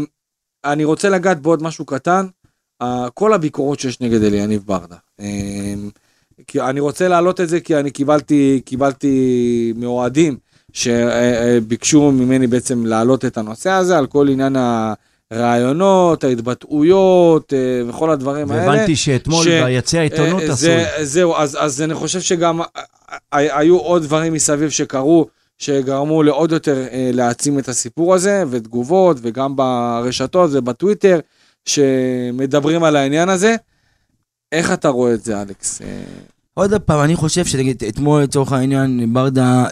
אני רוצה לגעת בעוד משהו קטן. אה, כל הביקורות שיש נגד אליניב ברדה. אה, כי אני רוצה להעלות את זה כי אני קיבלתי, קיבלתי מאוהדים שביקשו ממני בעצם להעלות את הנושא הזה על כל עניין הרעיונות, ההתבטאויות אה, וכל הדברים האלה. והבנתי שאתמול ש- ביציע העיתונות אה, עשו זה-. זהו, אז, אז אני חושב שגם אה, אה, היו עוד דברים מסביב שקרו, שגרמו לעוד יותר אה, להעצים את הסיפור הזה, ותגובות, וגם ברשתות ובטוויטר, שמדברים על העניין הזה. איך אתה רואה את זה, אלכס? אה, עוד פעם, אני חושב שאתמול לצורך העניין ברדה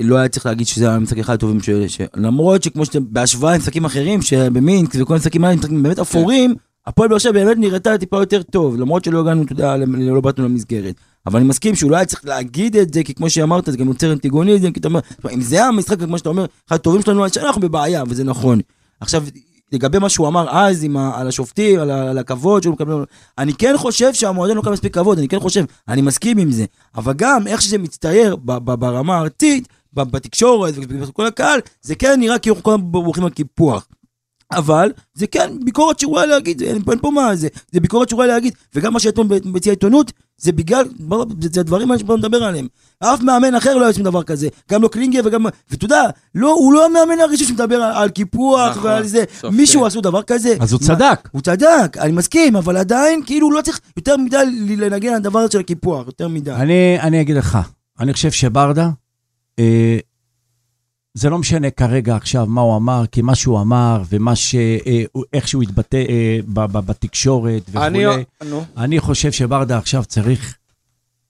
לא היה צריך להגיד שזה המשחק אחד הטובים של... ש- למרות שכמו שאתם, בהשוואה למשחקים אחרים, שבמינקס וכל המשחקים האלה, משחקים באמת אפורים, הפועל באר שבע באמת נראתה טיפה יותר טוב, למרות שלא הגענו, אתה יודע, לא באנו למסגרת. אבל אני מסכים שהוא לא היה צריך להגיד את זה, כי כמו שאמרת, זה גם יוצר אנטיגוניזם, כי אתה אומר, "תשמע, אם זה המשחק, כמו שאתה אומר, אחד הטובים שלנו, אנחנו בבעיה, וזה נכון. עכשיו, לגבי מה שהוא אמר אז עם ה, על השופטים, על, על הכבוד שהוא מקבל, אני כן חושב שהמועדון לא מקבל מספיק כבוד, אני כן חושב, אני מסכים עם זה, אבל גם איך שזה מצטייר ב, ב, ברמה הארצית, בתקשורת ובכל הקהל, זה כן נראה כאילו כל הזמן בורחים על קיפוח. אבל זה כן ביקורת רואה להגיד, אין, אין פה מה זה, זה ביקורת רואה להגיד, וגם מה שאתמול מציע העיתונות, זה בגלל, בוא, זה, זה הדברים שבואו נדבר עליהם. אף מאמן אחר לא יוצא דבר כזה, גם לא קלינגר וגם, ואתה יודע, לא, הוא לא המאמן הראשון שמדבר על, על קיפוח נכון, ועל זה, מישהו כן. עשו דבר כזה. אז הוא מה- צדק. הוא צדק, אני מסכים, אבל עדיין, כאילו, הוא לא צריך יותר מדי לנגן על הדבר הזה של הקיפוח, יותר מדי. אני, אני אגיד לך, אני חושב שברדה, אה, זה לא משנה כרגע עכשיו מה הוא אמר, כי מה שהוא אמר ומה ש... אה, איך שהוא התבטא אה, בתקשורת אני... וכולי, נו. אני חושב שברדה עכשיו צריך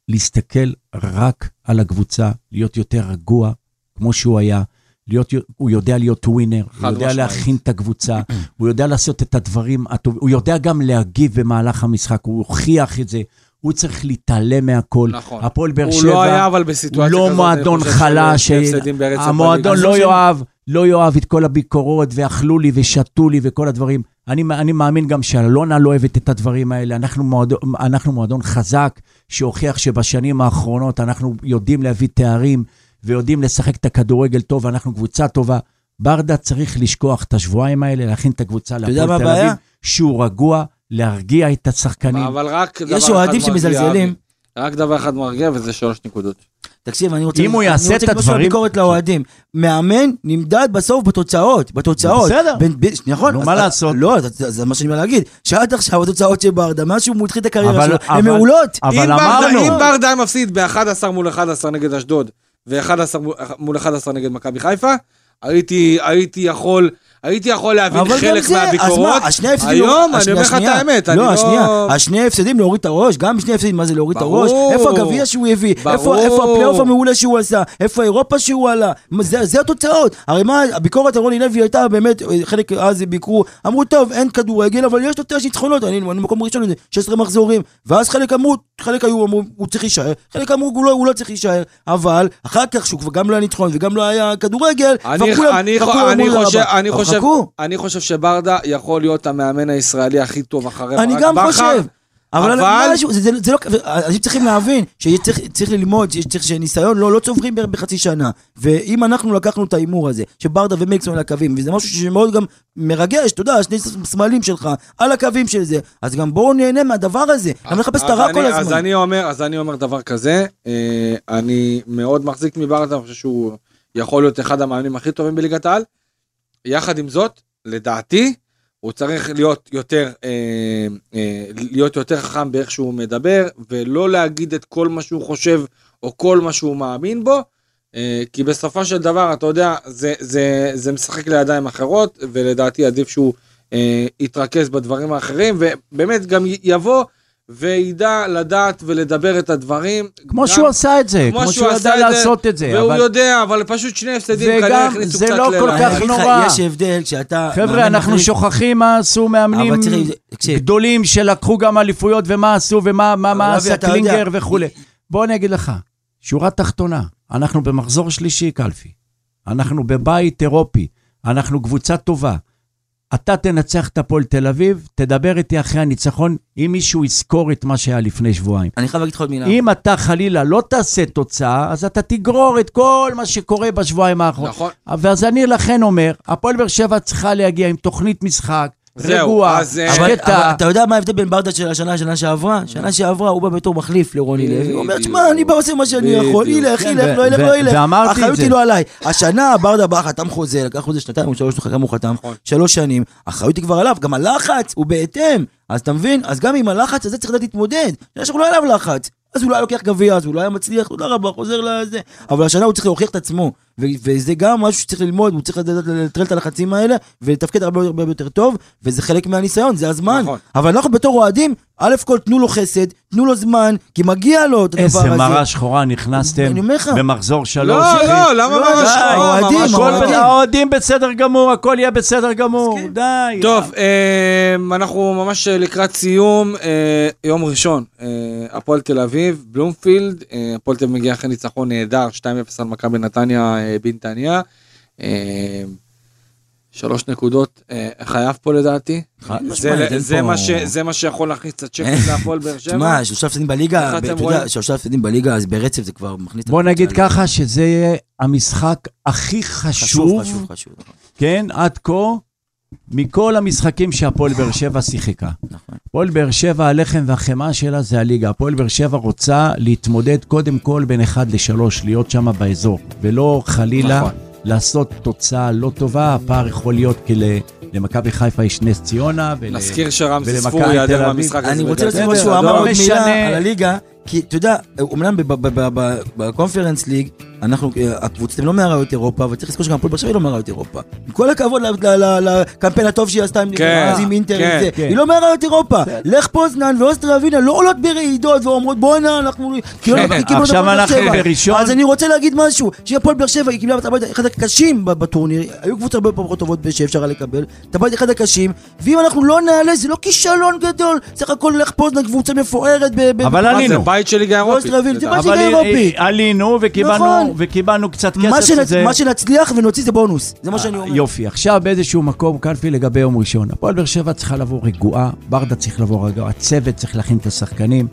להסתכל רק על הקבוצה, להיות יותר רגוע, כמו שהוא היה. להיות, הוא יודע להיות ווינר, הוא יודע משמעית. להכין את הקבוצה, הוא יודע לעשות את הדברים הטובים, הוא יודע גם להגיב במהלך המשחק, הוא הוכיח את זה, הוא צריך להתעלם מהכל. נכון. הפועל באר הוא שבע, לא היה אבל בסיטואציה הוא כזאת. לא אני מועדון חלש, ברצף המועדון. לא יאהב, לא יאהב את כל הביקורות, ואכלו לי ושתו לי וכל הדברים. אני, אני מאמין גם שאלונה לא אוהבת את הדברים האלה. אנחנו מועדון, אנחנו מועדון חזק, שהוכיח שבשנים האחרונות אנחנו יודעים להביא תארים, ויודעים לשחק את הכדורגל טוב, ואנחנו קבוצה טובה. ברדה צריך לשכוח את השבועיים האלה, להכין את הקבוצה להפועל תל? אביב, שהוא רגוע, להרגיע את השחקנים. אבל רק דבר יש אחד אוהדים מרגיע, שמזלזלים. אבי. רק דבר אחד מרגיע וזה שלוש נקודות. תקשיב, אני רוצה... אם הוא אני יעשה רוצה את להגיד משהו הדברים- ביקורת לאוהדים. מאמן נמדד בסוף בתוצאות, בתוצאות. בסדר. נכון. נו, מה לעשות? לא, זה- מה שאני בא להגיד. שעד עכשיו התוצאות של ברדה, מאז שהוא התחיל את הקריירה שלו, הן מעולות. אבל אמרנו. אם ברדה היה מפסיד ב-11 מול 11 נגד אשדוד, ו-11 מול 11 נגד מכבי חיפה, הייתי יכול... הייתי יכול להבין חלק זה, מהביקורות. אז מה, השני הפסדים... היום, השני- אני אומר לך את האמת, אני לא, לא... השנייה, השני הפסדים להוריד את הראש, גם שני הפסדים, מה זה להוריד את ברור. הראש? איפה הגביע שהוא הביא? ברור. איפה איפה הפלייאוף המעולה שהוא עשה? איפה אירופה שהוא עלה? זה זה התוצאות. הרי מה, הביקורת על רוני לוי הייתה באמת, חלק אז ביקרו, אמרו, טוב, אין כדורגל, אבל יש לו תשע ניצחונות, אני אני מקום ראשון לזה, 16 מחזורים. ואז חלק אמרו, חלק היו אמרו, הוא צריך להישאר, חלק אמרו, הוא לא- הוא לא צריך להישאר, אבל אחר כך, שהוא כבר גם לא היה ניצחון וגם לא היה כדורגל, אני, כבר כולם- אני, כבר חו- כולם אני, אמרו, "יאללה, חושב, ביי". אני, חושב. אני חושב שברדה יכול להיות המאמן הישראלי הכי טוב אחרי אני ברק גם בכר, חושב. אבל אבל- זה, זה, זה לא, אנשים צריכים להבין שצריך צריך ללמוד, שצריך שניסיון לא, לא צוברים בחצי שנה. ואם אנחנו לקחנו את ההימור הזה, שברדה ומקסון על הקווים, וזה משהו שמאוד גם מרגש, אתה יודע, שני סמלים שלך על הקווים של זה, אז גם בואו נהנה מהדבר הזה. למה לחפש את הרע כל אני- אז הזמן? אני אומר, אז אני אומר דבר כזה, אה, אני מאוד מחזיק מברדה, אני חושב שהוא יכול להיות אחד המאמנים הכי טובים בליגת העל. יחד עם זאת, לדעתי, הוא צריך להיות יותר, אה, אה, להיות יותר חכם באיך שהוא מדבר, ולא להגיד את כל מה שהוא חושב, או כל מה שהוא מאמין בו, אה, כי בסופו של דבר, אתה יודע, זה, זה, זה משחק לידיים אחרות, ולדעתי עדיף שהוא אה, יתרכז בדברים האחרים, ובאמת גם יבוא וידע לדעת ולדבר את הדברים. כמו גם- שהוא עשה את זה, כמו שהוא עשה ידע זה, לעשות את זה. והוא אבל- יודע, אבל פשוט שני הפסדים וגם כנראה הכניסו זה קצת לא כל ללחץ. כך אני אגיד לך, נורא. יש הבדל כשאתה... חבר'ה, אנחנו מחליט- שוכחים מה עשו מאמנים תקשיב. גדולים שלקחו גם אליפויות ומה עשו ומה מה- מה עשה אתה יודע- קלינגר וכולי. בוא אני אגיד לך, שורה תחתונה, אנחנו במחזור שלישי, קלפי. אנחנו בבית אירופי, אנחנו קבוצה טובה. אתה תנצח את הפועל תל אביב, תדבר איתי אחרי הניצחון, אם מישהו יזכור את מה שהיה לפני שבועיים. אני חייב להגיד לך עוד מילה. אם אתה חלילה לא תעשה תוצאה, אז אתה תגרור את כל מה שקורה בשבועיים האחרונים. נכון. ואז אני לכן אומר, הפועל באר שבע צריכה להגיע עם תוכנית משחק, רגועה, אז, אה, שקטה. אתה יודע מה ההבדל בין ברדה של השנה לשנה שעברה? שנה שעברה הוא בא בתור מחליף לרוני לוי, הוא אומר, בדיוק. שמע, אני בא עושה מה שאני יכול. ילך, כן, ילך, לא ילך, לא ילך. ואמרתי את האחריות זה. היא לא עליי. השנה ברדה בא, חתם חוזה, לקח חוזה שנתיים או שלוש, כמה הוא חתם? נכון. שלוש שנים. האחריות היא כבר עליו, גם הלחץ הוא בהתאם. אז אתה מבין? אז גם עם הלחץ הזה צריך לדעת להתמודד. שעברה לא עליו לחץ. אז הוא לא היה לוקח גביע, אז הוא לא היה מצליח, תודה רבה, חוזר לזה. אבל השנה הוא צריך להוכיח את עצמו. ו- וזה גם משהו שצריך ללמוד, הוא צריך לדעת לנטרל את הלחצים האלה, ולתפקד הרבה הרבה יותר טוב, וזה חלק מהניסיון, זה הזמן. נכון. אבל אנחנו בתור אוהדים, א' כל תנו לו חסד, תנו לו זמן, כי מגיע לו את הדבר הזה. איזה מראה שחורה נכנסתם. במחזור שלוש. לא, לא, למה לא, ממש די, שחור? אוהדים, שחור. אוהדים. האוהדים בסדר גמור, הכל יהיה בסדר גמור, די. טוב, אה, אנחנו ממש לקראת סיום, אה, יום ראשון, אה, הפועל תל אביב, בלומפילד, הפועל תל אביב מגיע אחרי ניצחון נהדר, 2-0 על מכבי נתניה בנתניה. אה, שלוש נקודות אה, חייב פה לדעתי. זה- מה ש- זה מה שיכול להכניס קצת שקט להפועל באר שבע. תשמע, שלושה הפסדים בליגה, אתה? יודע, שלושה הפסדים בליגה, אז ברצף זה כבר מכניס... בוא נגיד ככה, שזה יהיה המשחק הכי חשוב, חשוב, חשוב, חשוב. כן, עד כה, מכל המשחקים שהפועל באר שבע שיחקה. נכון. הפועל באר שבע, הלחם והחמאה שלה זה הליגה. הפועל באר שבע רוצה להתמודד קודם כל בין 1 ל-3, להיות שם באזור, ולא חלילה נכון. לעשות תוצאה לא טובה. הפער יכול להיות כי ל- למכבי חיפה יש נס ציונה. ול- נזכיר שרמזי ולמכבי ספור תל ייעדר אביב. מהמשחק הזה. אני רוצה בסדר, משהו, אמר לא עוד מילה משנה. על הליגה, כי אתה יודע, אומנם בקונפרנס ליג, אנחנו, אה, הקבוצות הן לא מאריות אירופה, אבל צריך לזכור שגם הפועל באר שבע היא לא מאריות אירופה. עם כל הכבוד לקמפיין הטוב שהיא עשתה עם כן, אז עם אינטר, כן. כן. היא לא מאריות אירופה. לך פוזנן ואוסטריה ווינה לא עולות ברעידות ואומרות בואנה, אנחנו... כאילו חיכינו כן, עכשיו אנחנו שבע." בראשון. אז אני רוצה להגיד משהו, שהפועל באר שבע היא קיבלה את הבית אחד הקשים בטורניר, היו קבוצות הרבה פחות טובות שאפשר לקבל, את הבית אחד הקשים, ואם אנחנו לא נעלה זה לא כישלון גדול, סך הכל לך פוזנן קבוצה מפוארת אבל עלינו. בית של ליגה אירופית. זה. בית של ליגה אבל אירופית. אה, עלינו וקיבלנו, נכון. וקיבלנו קצת מה, כסף שנצ... שזה... מה שנצליח ונוציא זה בונוס, זה מה שאני אומר. יופי, עכשיו באיזשהו מקום קלפי לגבי יום ראשון. הפועל באר שבע צריכה לבוא רגועה, ברדה צריך לבוא רגועה, הצוות צריך להכין את השחקנים.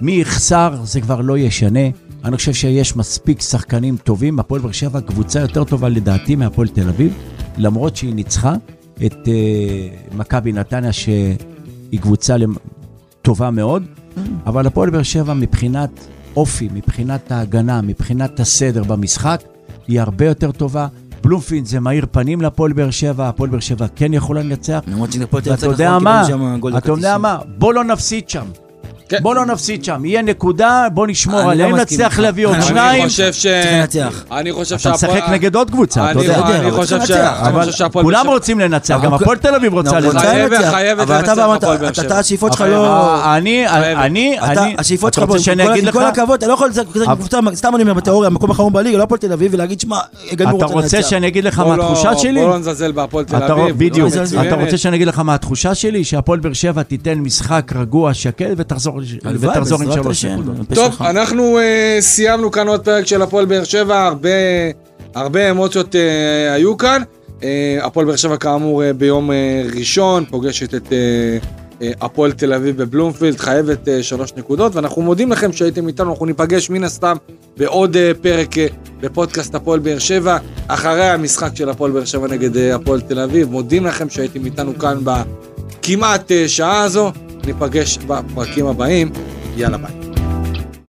מי יחסר זה כבר לא ישנה. אני חושב שיש מספיק שחקנים טובים. הפועל באר שבע קבוצה יותר טובה לדעתי מהפועל תל אביב, למרות שהיא ניצחה את uh, מכבי נתניה שהיא קבוצה למ- טובה מאוד, אבל הפועל באר שבע מבחינת אופי, מבחינת ההגנה, מבחינת הסדר במשחק, היא הרבה יותר טובה. בלומפילד זה מאיר פנים להפועל באר שבע, הפועל באר שבע כן יכולה לנצח. למרות שהפועל תל אביב יודע נכון, מה? קיבלנו שם גול אתה יודע 90. מה? בוא לא נפסיד שם. כן. בוא לא נפסיד שם. יהיה נקודה, בוא נשמור אני עליה. לא אם נצליח. להביא עוד אני שניים, אני חושב ש... צריך לנצח. אני חושב אתה משחק נגד עוד קבוצה, אתה אני- יודע. אני חושב שהפועל כולם רוצים לנצח, גם הפועל תל אביב רוצה לנצח. חייבת-. חייבת אבל אתה לנצח הפועל באר אתה- שבע. אתה השאיפות שלך לא... אני. אני, אתה, אני, השאיפות אתה שלך, רוצה עם שאני כל- אגיד עם לך? כל הכבוד, אתה לא יכול סתם אני אומר בתיאוריה, מקום אחרון בליגה, לא הפועל תל אביב, ולהגיד, שמע, הגענו אתה רוצה רוצה לנצח. שאני אגיד לך מה לא- התחושה שלי? בוא לא נזלזל בהפועל תל אתה, אביב. בדיוק, לא מזלזל. אתה רוצה שאני אגיד לך מה התחושה שלי? שהפועל באר שבע תיתן משחק רגוע, שקט, ותחזור, הלוואי, ותחזור עם שלוש נקודות. טוב. אנחנו אה, סיימנו כאן עוד פרק של הפועל באר שבע, הרבה, אמוציות אה, היו כאן. אה, הפועל באר שבע כאמור ביום ראשון פוגשת את, הפועל תל אביב בבלומפילד, חייבת שלוש נקודות, ואנחנו מודים לכם שהייתם איתנו, אנחנו ניפגש מן הסתם בעוד פרק בפודקאסט הפועל באר שבע, אחרי המשחק של הפועל באר שבע נגד הפועל תל אביב, מודים לכם שהייתם איתנו כאן בכמעט שעה הזו, ניפגש בפרקים הבאים, יאללה ביי.